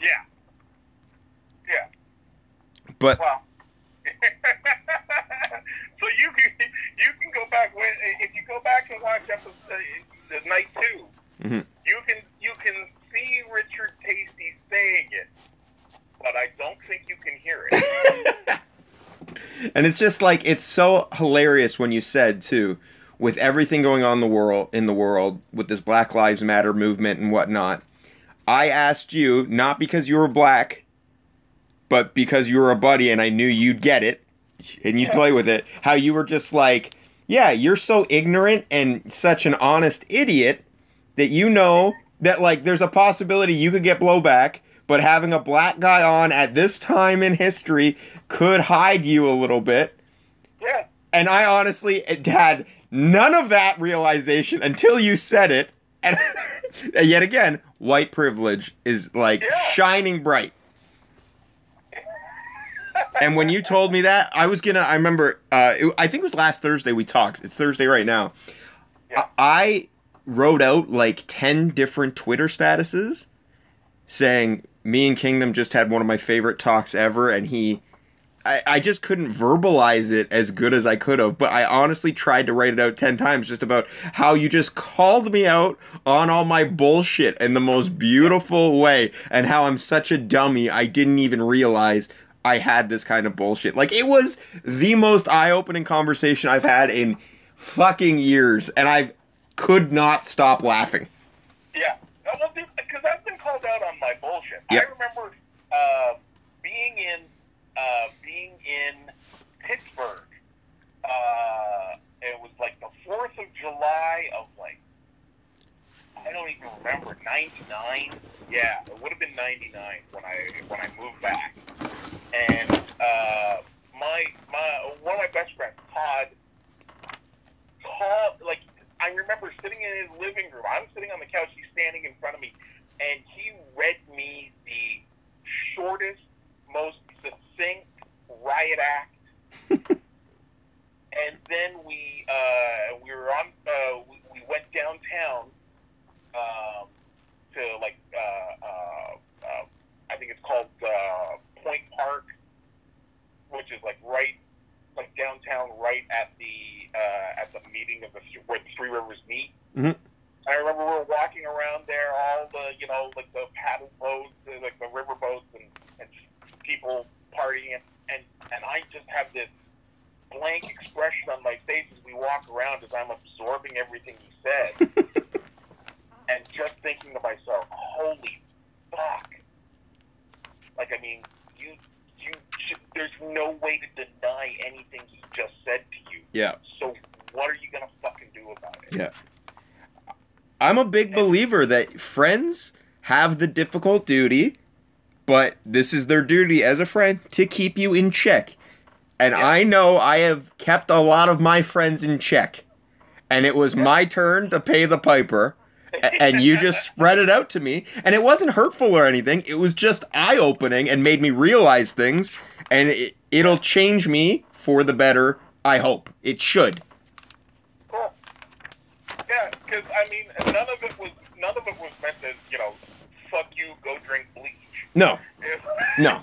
Yeah. Yeah. But Well. so you can you can go back when if you go back and watch episode the night 2 Mhm. you can you can see Richard Tasty saying it, but I don't think you can hear it. and it's just like it's so hilarious when you said too, with everything going on in the world in the world with this Black Lives Matter movement and whatnot. I asked you not because you were black, but because you were a buddy and I knew you'd get it and you'd play with it. How you were just like, yeah, you're so ignorant and such an honest idiot that you know that like there's a possibility you could get blowback, but having a black guy on at this time in history could hide you a little bit. yeah. And I honestly had none of that realization until you said it. And, yet again, white privilege is like Yeah. shining bright. And when you told me that, I was gonna. I remember. Uh, it, I think it was last Thursday we talked. It's Thursday right now. Yeah. I wrote out like ten different Twitter statuses saying me and Kingdom just had one of my favorite talks ever, and he. I, I just couldn't verbalize it as good as I could have, but I honestly tried to write it out 10 times just about how you just called me out on all my bullshit in the most beautiful way and how I'm such a dummy I didn't even realize I had this kind of bullshit. Like it was the most eye-opening conversation I've had in fucking years, and I could not stop laughing. Yeah, because I've been called out on my bullshit. Yep. I remember uh, being in uh, being in Pittsburgh. Uh, it was like the Fourth of July of like I don't even remember '99. Yeah, it would have been '99 when I when I moved back, and uh, my my one of my best friends, Todd, called like I remember sitting in his living room. I'm sitting on the couch. He's standing in front of me, and he read me the shortest, most succinct riot act. and then we uh, we were on. Uh, we, we went downtown um, to like uh, uh, uh, I think it's called uh, Point Park, which is like right like downtown, right at the uh, at the meeting of the where the three rivers meet. Mhm. I remember we were walking around there, all the you know like the paddle boats, uh, like the river boats, and, and people partying, and, and and I just have this blank expression on my face as we walk around as I'm absorbing everything he said, and just thinking to myself, "Holy fuck!" Like I mean, you you should, there's no way to deny anything he just said to you. Yeah. So what are you gonna fucking do about it? Yeah. I'm a big believer that friends have the difficult duty, but this is their duty as a friend to keep you in check. And I know I have kept a lot of my friends in check. And it was my turn to pay the piper. And you just spread it out to me. And it wasn't hurtful or anything. It was just eye opening and made me realize things. And it, it'll change me for the better, I hope. It should. Cool. Yeah, because I mean, none of it was none of it was meant to you know, fuck you, go drink bleach. No. No.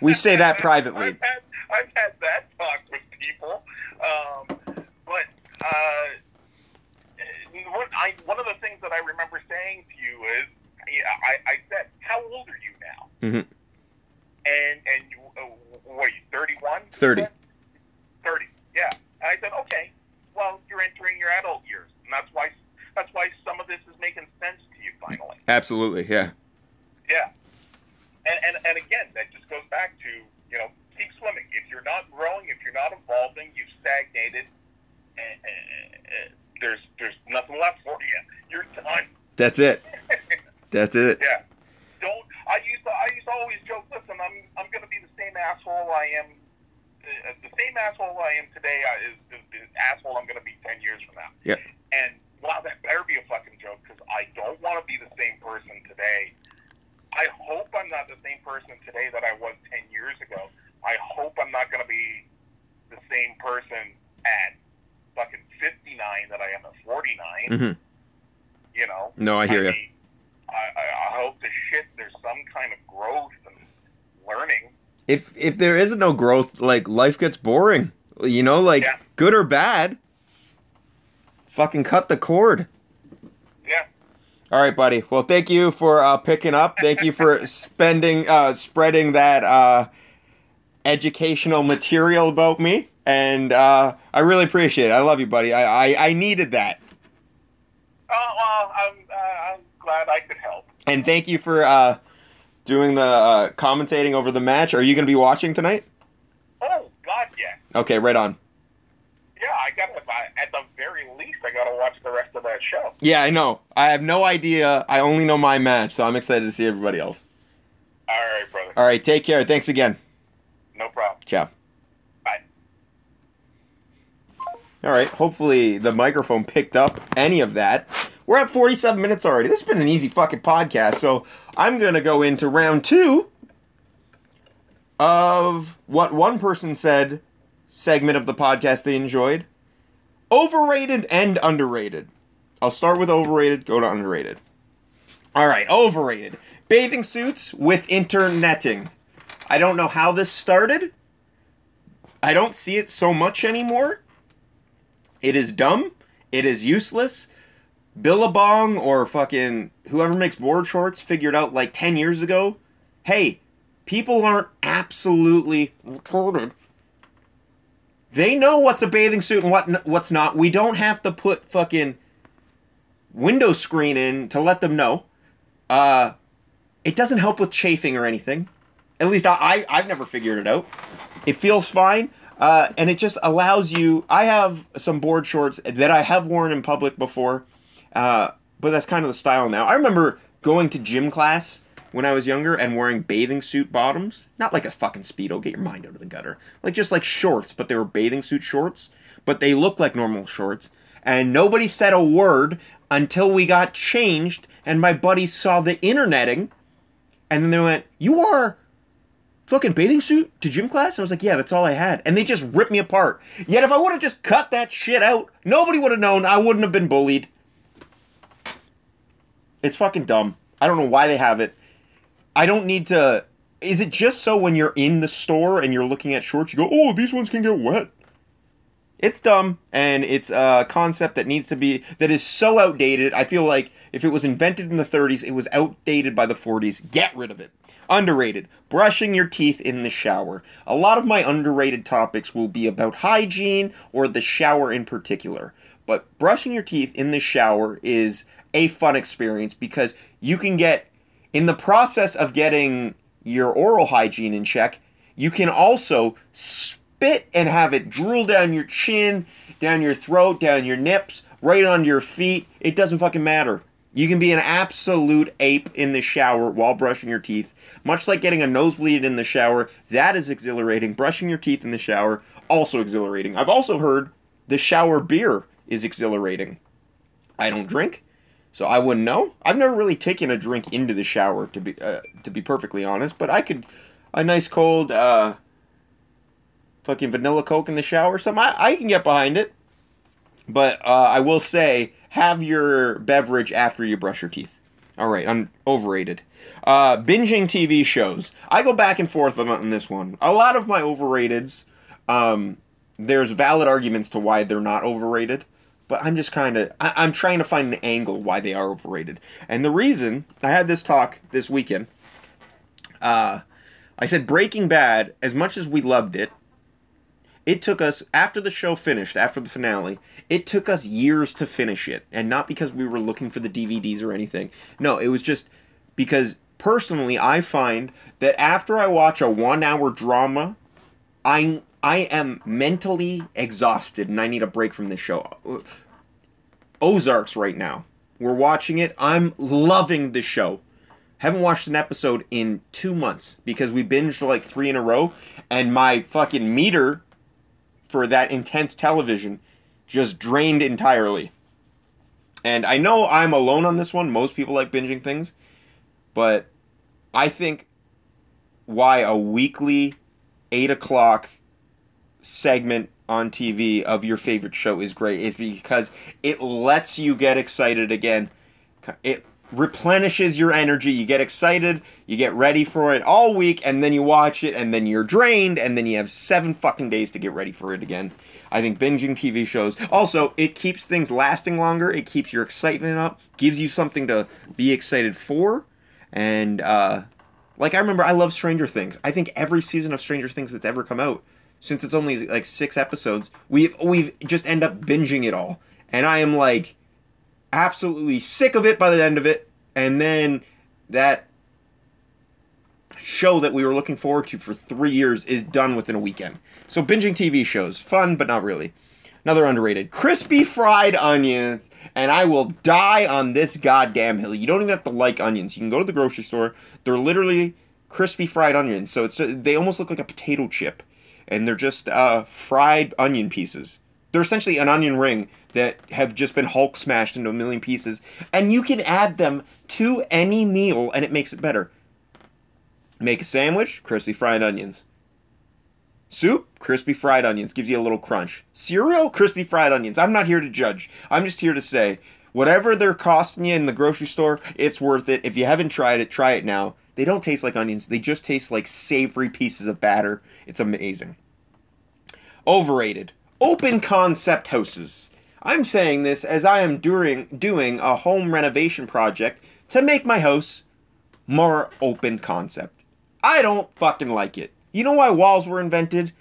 We say that privately. I've had, I've had that talk with people, um, but uh, what I, one of the things that I remember saying to you is, I, I said, "How old are you now?" Mhm. And and you, what are you, thirty-one? 30. 30. Yeah. And I said, okay, well, you're entering your adult years, and that's why that's why some of this is making sense to you finally. Absolutely, yeah. Yeah. And and and again, that just goes back to you know keep swimming. If you're not growing, if you're not evolving, you've stagnated. And, and, there's there's nothing left for you. You're done. That's it. That's it. Yeah. I used to. I used to always joke. Listen, I'm. I'm going to be the same asshole I am. Uh, the same asshole I am today is the, the asshole I'm going to be ten years from now. Yeah. And wow, that better be a fucking joke because I don't want to be the same person today. I hope I'm not the same person today that I was ten years ago. I hope I'm not going to be the same person at fucking 59 that I am at 49. Mhm. You know. No, I hear ya. mean, I, I, I hope the shit there's some kind of growth and learning. If if there isn't no growth, like life gets boring. You know, like Yeah. good or bad. Fucking cut the cord. Yeah. All right, buddy. Well, thank you for uh, picking up. Thank you for spending, uh, spreading that uh, educational material about me, and uh, I really appreciate it. I love you, buddy. I I, I needed that, Oh well, I'm uh, I'm glad I could help. and thank you for uh, doing the uh, commentating over the match. Are you going to be watching tonight? Oh God, yeah, Okay, right on. yeah. I got to at the very least, I got to watch the rest of that show. Yeah, I know. I have no idea. I only know my match, so I'm excited to see everybody else. All right, brother. All right, take care. Thanks again. No problem. Ciao. Bye. All right. Hopefully the microphone picked up any of that. We're at 47 minutes already. This has been an easy fucking podcast. So I'm going to go into round two of what one person said segment of the podcast they enjoyed overrated and underrated. I'll start with overrated, go to underrated. All right. Overrated. Bathing suits with internetting. I don't know how this started. I don't see it so much anymore. It is dumb. It is useless. Billabong or fucking whoever makes board shorts figured out like 10 years ago hey, people aren't absolutely retarded. They know what's a bathing suit and what what's not. We don't have to put fucking window screen in to let them know. Uh, it doesn't help with chafing or anything. At least I, I I've never figured it out. It feels fine. Uh, and it just allows you. I have some board shorts that I have worn in public before, uh, but that's kind of the style now. I remember going to gym class when I was younger and wearing bathing suit bottoms. Not like a fucking Speedo, get your mind out of the gutter. Like just like shorts, but they were bathing suit shorts, but they looked like normal shorts. And nobody said a word until we got changed and my buddies saw the interneting. And then they went, You are fucking bathing suit to gym class? And I was like, Yeah, that's all I had. And they just ripped me apart. Yet if I would have just cut that shit out, nobody would have known. I wouldn't have been bullied. It's fucking dumb. I don't know why they have it. I don't need to. Is it just so when you're in the store and you're looking at shorts, you go, oh, these ones can get wet? It's dumb, and it's a concept that needs to be, that is so outdated. I feel like if it was invented in the 30s, it was outdated by the 40s. Get rid of it. Underrated. Brushing your teeth in the shower. A lot of my underrated topics will be about hygiene or the shower in particular. But brushing your teeth in the shower is a fun experience because you can get in the process of getting your oral hygiene in check, you can also spit and have it drool down your chin, down your throat, down your nips, right onto your feet. It doesn't fucking matter. You can be an absolute ape in the shower while brushing your teeth. Much like getting a nosebleed in the shower, that is exhilarating. Brushing your teeth in the shower, also exhilarating. I've also heard the shower beer is exhilarating. I don't drink, so I wouldn't know. I've never really taken a drink into the shower to be uh, to be perfectly honest, but I could a nice cold uh, fucking vanilla coke in the shower. Some I, I can get behind it, but uh, I will say have your beverage after you brush your teeth. All right, I'm overrated. Uh, binging TV shows. I go back and forth on, on this one. A lot of my overrateds. Um, there's valid arguments to why they're not overrated but I'm just kind of I'm trying to find an angle why they are overrated. And the reason I had this talk this weekend, uh, I said Breaking Bad, as much as we loved it, it took us after the show finished, after the finale, it took us years to finish it, and not because we were looking for the DVDs or anything. No, it was just because personally I find that after I watch a one-hour drama, I I am mentally exhausted and I need a break from this show. Ozarks right now. We're watching it. I'm loving the show. Haven't watched an episode in two months because we binged like three in a row, and my fucking meter for that intense television just drained entirely. And I know I'm alone on this one. Most people like binging things, but I think why a weekly eight o'clock segment on TV of your favorite show is great is because it lets you get excited again. It replenishes your energy. You get excited, you get ready for it all week, and then you watch it, and then you're drained, and then you have seven fucking days to get ready for it again. I think binging TV shows also it keeps things lasting longer. It keeps your excitement up, gives you something to be excited for, and uh, like I remember, I love Stranger Things. I think every season of Stranger Things that's ever come out since it's only like six episodes, we've we've just end up binging it all, and I am like absolutely sick of it by the end of it, and then that show that we were looking forward to for three years is done within a weekend. So binging TV shows, fun but not really. Another underrated, crispy fried onions, and I will die on this goddamn hill. You don't even have to like onions. You can go to the grocery store. They're literally crispy fried onions, so it's they almost look like a potato chip and they're just uh, fried onion pieces. They're essentially an onion ring that have just been Hulk smashed into a million pieces, and you can add them to any meal, and it makes it better. Make a sandwich, crispy fried onions. Soup, crispy fried onions, gives you a little crunch. Cereal, crispy fried onions. I'm not here to judge. I'm just here to say, whatever they're costing you in the grocery store, it's worth it. If you haven't tried it, try it now. They don't taste like onions. They just taste like savory pieces of batter. It's amazing. Overrated. Open concept houses. I'm saying this as I am doing doing a home renovation project to make my house more open concept. I don't fucking like it. You know why walls were invented?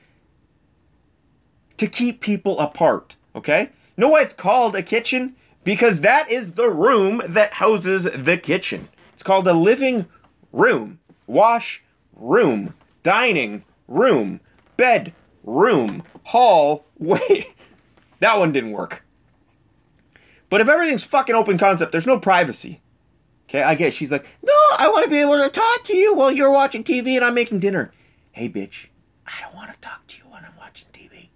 To keep people apart, okay? Know why it's called a kitchen? Because that is the room that houses the kitchen. It's called a living room, wash room, dining room, bed room, hall way. That one didn't work. But if everything's fucking open concept, there's no privacy. Okay, I get. She's like, no, I want to be able to talk to you while you're watching TV and I'm making dinner. Hey, bitch, I don't want to talk to you when I'm watching TV.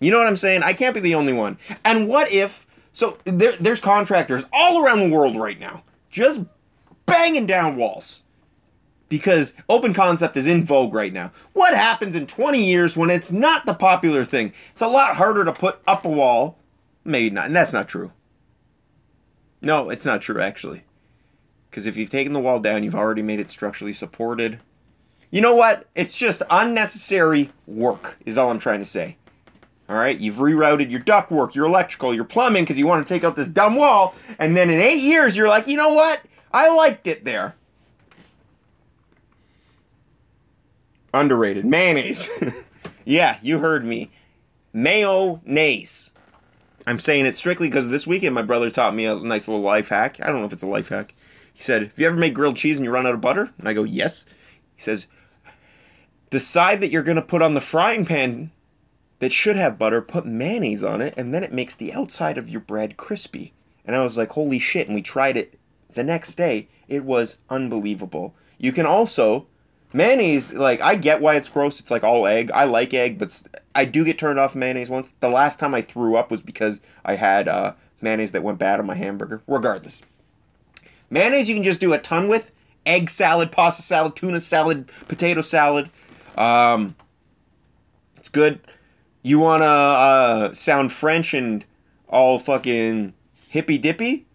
You know what I'm saying? I can't be the only one. And what if? So there, there's contractors all around the world right now just banging down walls because open concept is in vogue right now. What happens in 20 years when it's not the popular thing? It's a lot harder to put up a wall. Maybe not, and that's not true. No, it's not true actually. Because if you've taken the wall down, you've already made it structurally supported. You know what? It's just unnecessary work, is all I'm trying to say. All right, you've rerouted your ductwork, your electrical, your plumbing because you want to take out this dumb wall, and then in eight years you're like, you know what? I liked it there. Underrated mayonnaise. yeah, you heard me. Mayonnaise. I'm saying it strictly because this weekend my brother taught me a nice little life hack. I don't know if it's a life hack. He said, "Have you ever made grilled cheese and you run out of butter?" And I go, "Yes." He says, "The side that you're going to put on the frying pan that should have butter, put mayonnaise on it, and then it makes the outside of your bread crispy." And I was like, "Holy shit!" And we tried it the next day. It was unbelievable. You can also mayonnaise. Like I get why it's gross. It's like all egg. I like egg, but I do get turned off mayonnaise once. The last time I threw up was because I had uh, mayonnaise that went bad on my hamburger. Regardless, mayonnaise you can just do a ton with. Egg salad, pasta salad, tuna salad, potato salad. Um, it's good. You wanna uh, sound French and all fucking hippy dippy?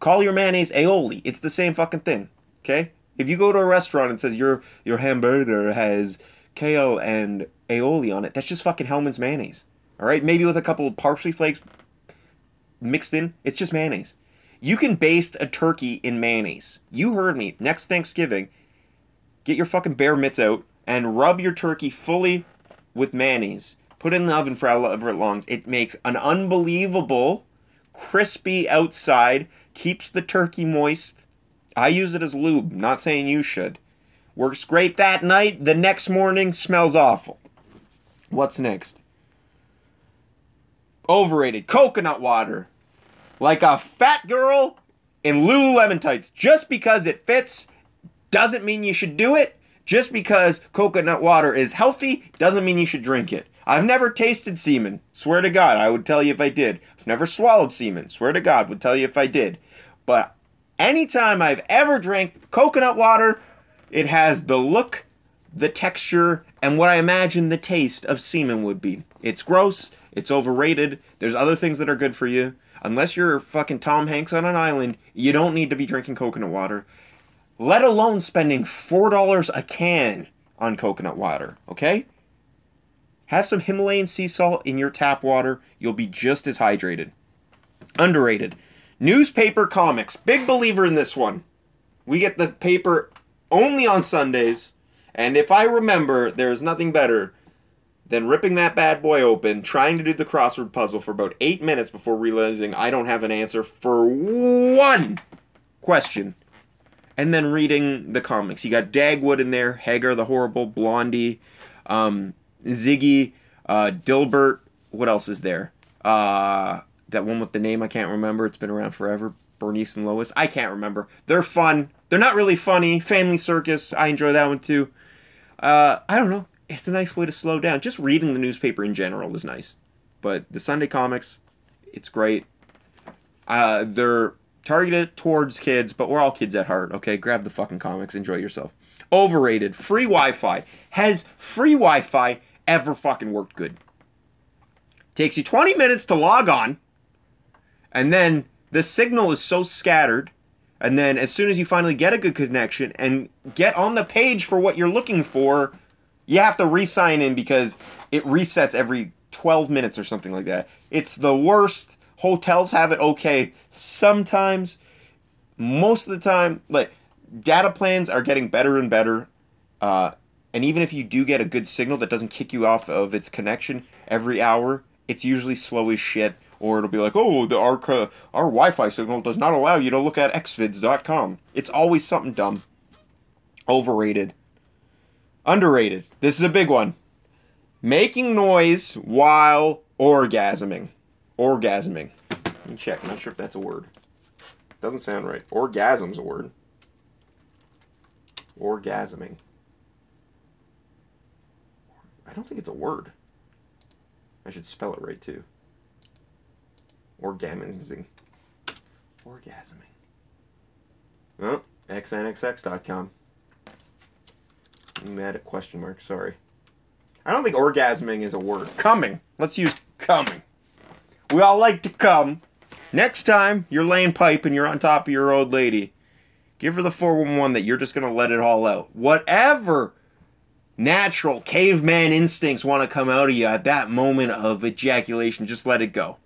Call your mayonnaise aioli. It's the same fucking thing. Okay? If you go to a restaurant and says your your hamburger has kale and aioli on it, that's just fucking Hellmann's mayonnaise. All right? Maybe with a couple of parsley flakes mixed in. It's just mayonnaise. You can baste a turkey in mayonnaise. You heard me. Next Thanksgiving, get your fucking bare mitts out and rub your turkey fully with mayonnaise. Put it in the oven for however long. It makes an unbelievable crispy outside, keeps the turkey moist. I use it as lube, not saying you should. Works great that night, the next morning smells awful. What's next? Overrated coconut water. Like a fat girl in Lululemon tights. Just because it fits doesn't mean you should do it. Just because coconut water is healthy doesn't mean you should drink it. I've never tasted semen. Swear to God, I would tell you if I did. I've never swallowed semen. Swear to God, would tell you if I did. But anytime I've ever drank coconut water, it has the look, the texture, and what I imagine the taste of semen would be. It's gross. It's overrated. There's other things that are good for you. Unless you're fucking Tom Hanks on an island, you don't need to be drinking coconut water. Let alone spending $4 a can on coconut water, okay? Have some Himalayan sea salt in your tap water. You'll be just as hydrated. Underrated. Newspaper comics. Big believer in this one. We get the paper only on Sundays. And if I remember, there's nothing better than ripping that bad boy open, trying to do the crossword puzzle for about eight minutes before realizing I don't have an answer for one question. And then reading the comics. You got Dagwood in there, Hagar the Horrible, Blondie, um, Ziggy, uh, Dilbert. What else is there? Uh, that one with the name I can't remember. It's been around forever. Bernice and Lois. I can't remember. They're fun. They're not really funny. Family Circus. I enjoy that one too. Uh, I don't know. It's a nice way to slow down. Just reading the newspaper in general is nice. But the Sunday comics, it's great. Uh, they're targeted towards kids, but we're all kids at heart. Okay, grab the fucking comics. Enjoy yourself. Overrated. Free Wi-Fi. Has free Wi-Fi ever fucking worked good? Takes you 20 minutes to log on, and then the signal is so scattered. And then as soon as you finally get a good connection and get on the page for what you're looking for, you have to re-sign in because it resets every 12 minutes or something like that. It's the worst. Hotels have it okay sometimes. Most of the time, like data plans are getting better and better. Uh, and even if you do get a good signal that doesn't kick you off of its connection every hour, it's usually slow as shit. Or it'll be like, oh, the our our Wi-Fi signal does not allow you to look at xvids.com. It's always something dumb. Overrated. Underrated. This is a big one. Making noise while orgasming. Orgasming. Let me check. I'm not sure if that's a word. Doesn't sound right. Orgasm's a word. Orgasming. I don't think it's a word. I should spell it right too. Orgasming. Orgasming. Oh, xnxx.com. I'm mad at question mark, sorry. I don't think orgasming is a word. Coming. Let's use coming. We all like to come. Next time you're laying pipe and you're on top of your old lady, give her the 411 that you're just going to let it all out. Whatever natural caveman instincts want to come out of you at that moment of ejaculation, just let it go.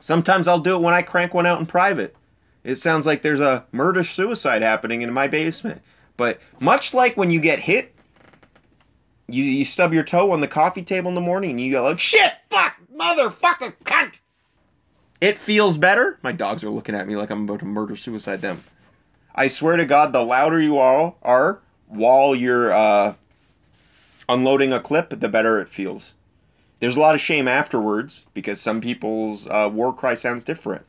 Sometimes I'll do it when I crank one out in private. It sounds like there's a murder suicide happening in my basement. But much like when you get hit, you, you stub your toe on the coffee table in the morning and you go like, shit, fuck, motherfucker, cunt. It feels better. My dogs are looking at me like I'm about to murder suicide them. I swear to God, the louder you all are while you're uh, unloading a clip, the better it feels. There's a lot of shame afterwards because some people's uh, war cry sounds different.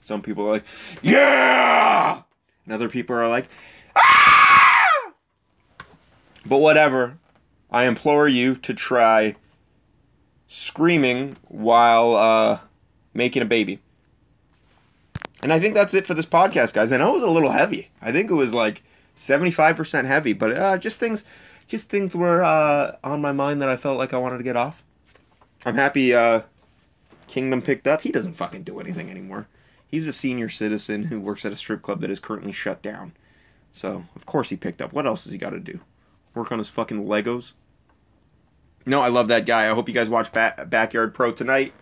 Some people are like, yeah! And other people are like, ah! But whatever. I implore you to try screaming while uh, making a baby. And I think that's it for this podcast, guys. I know it was a little heavy. I think it was like 75% heavy, but uh, just things just things were uh, on my mind that I felt like I wanted to get off. I'm happy uh, Kingdom picked up. He doesn't fucking do anything anymore. He's a senior citizen who works at a strip club that is currently shut down. So, of course he picked up. What else has he got to do? Work on his fucking Legos? No, I love that guy. I hope you guys watch ba- Backyard Pro tonight.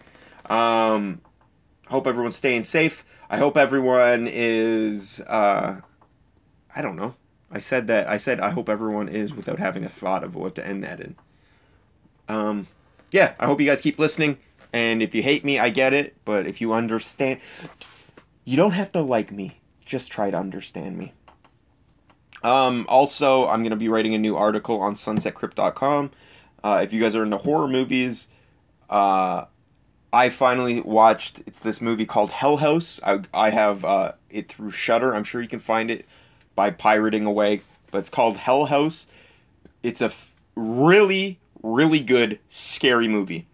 Um, hope everyone's staying safe. I hope everyone is. Uh, I don't know. I said that. I said I hope everyone is without having a thought of what to end that in. Um, yeah. I hope you guys keep listening. And if you hate me, I get it. But if you understand, you don't have to like me. Just try to understand me. Um, also, I'm gonna be writing a new article on SunsetCrypt.com. Uh, if you guys are into horror movies, uh, I finally watched. It's this movie called Hell House. I, I have uh, it through Shudder. I'm sure you can find it by pirating away, but it's called Hell House. It's a f- really, really good scary movie.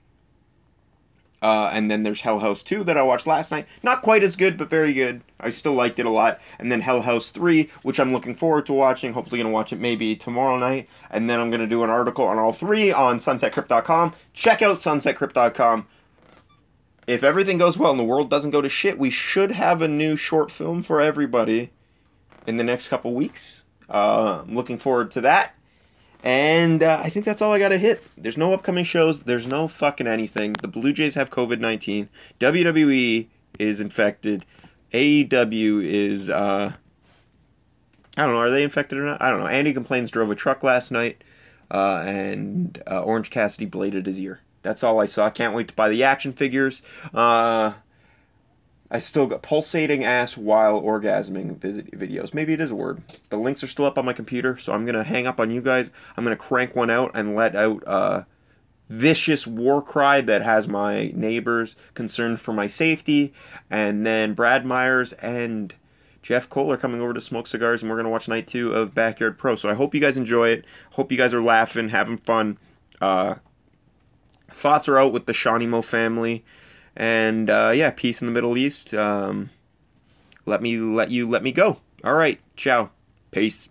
Uh, and then there's Hell House 2 that I watched last night. Not quite as good, but very good. I still liked it a lot. And then Hell House 3, which I'm looking forward to watching. Hopefully, going to watch it maybe tomorrow night. And then I'm going to do an article on all three on sunsetcrypt.com. Check out sunsetcrypt.com. If everything goes well and the world doesn't go to shit, we should have a new short film for everybody in the next couple weeks. Uh, I'm looking forward to that. And uh, I think that's all I got to hit. There's no upcoming shows. There's no fucking anything. The Blue Jays have COVID 19. WWE is infected. AEW is, uh, I don't know, are they infected or not? I don't know. Andy Complains drove a truck last night, uh, and uh, Orange Cassidy bladed his ear. That's all I saw. I can't wait to buy the action figures. Uh, I still got pulsating ass while orgasming visit videos. Maybe it is a word. The links are still up on my computer, so I'm gonna hang up on you guys. I'm gonna crank one out and let out a vicious war cry that has my neighbors concerned for my safety. And then Brad Myers and Jeff Cole are coming over to smoke cigars, and we're gonna watch night two of Backyard Pro. So I hope you guys enjoy it. Hope you guys are laughing, having fun. Uh, thoughts are out with the Shawnee Mo family. And uh, yeah, peace in the Middle East. Um, let me let you let me go. All right, ciao, peace.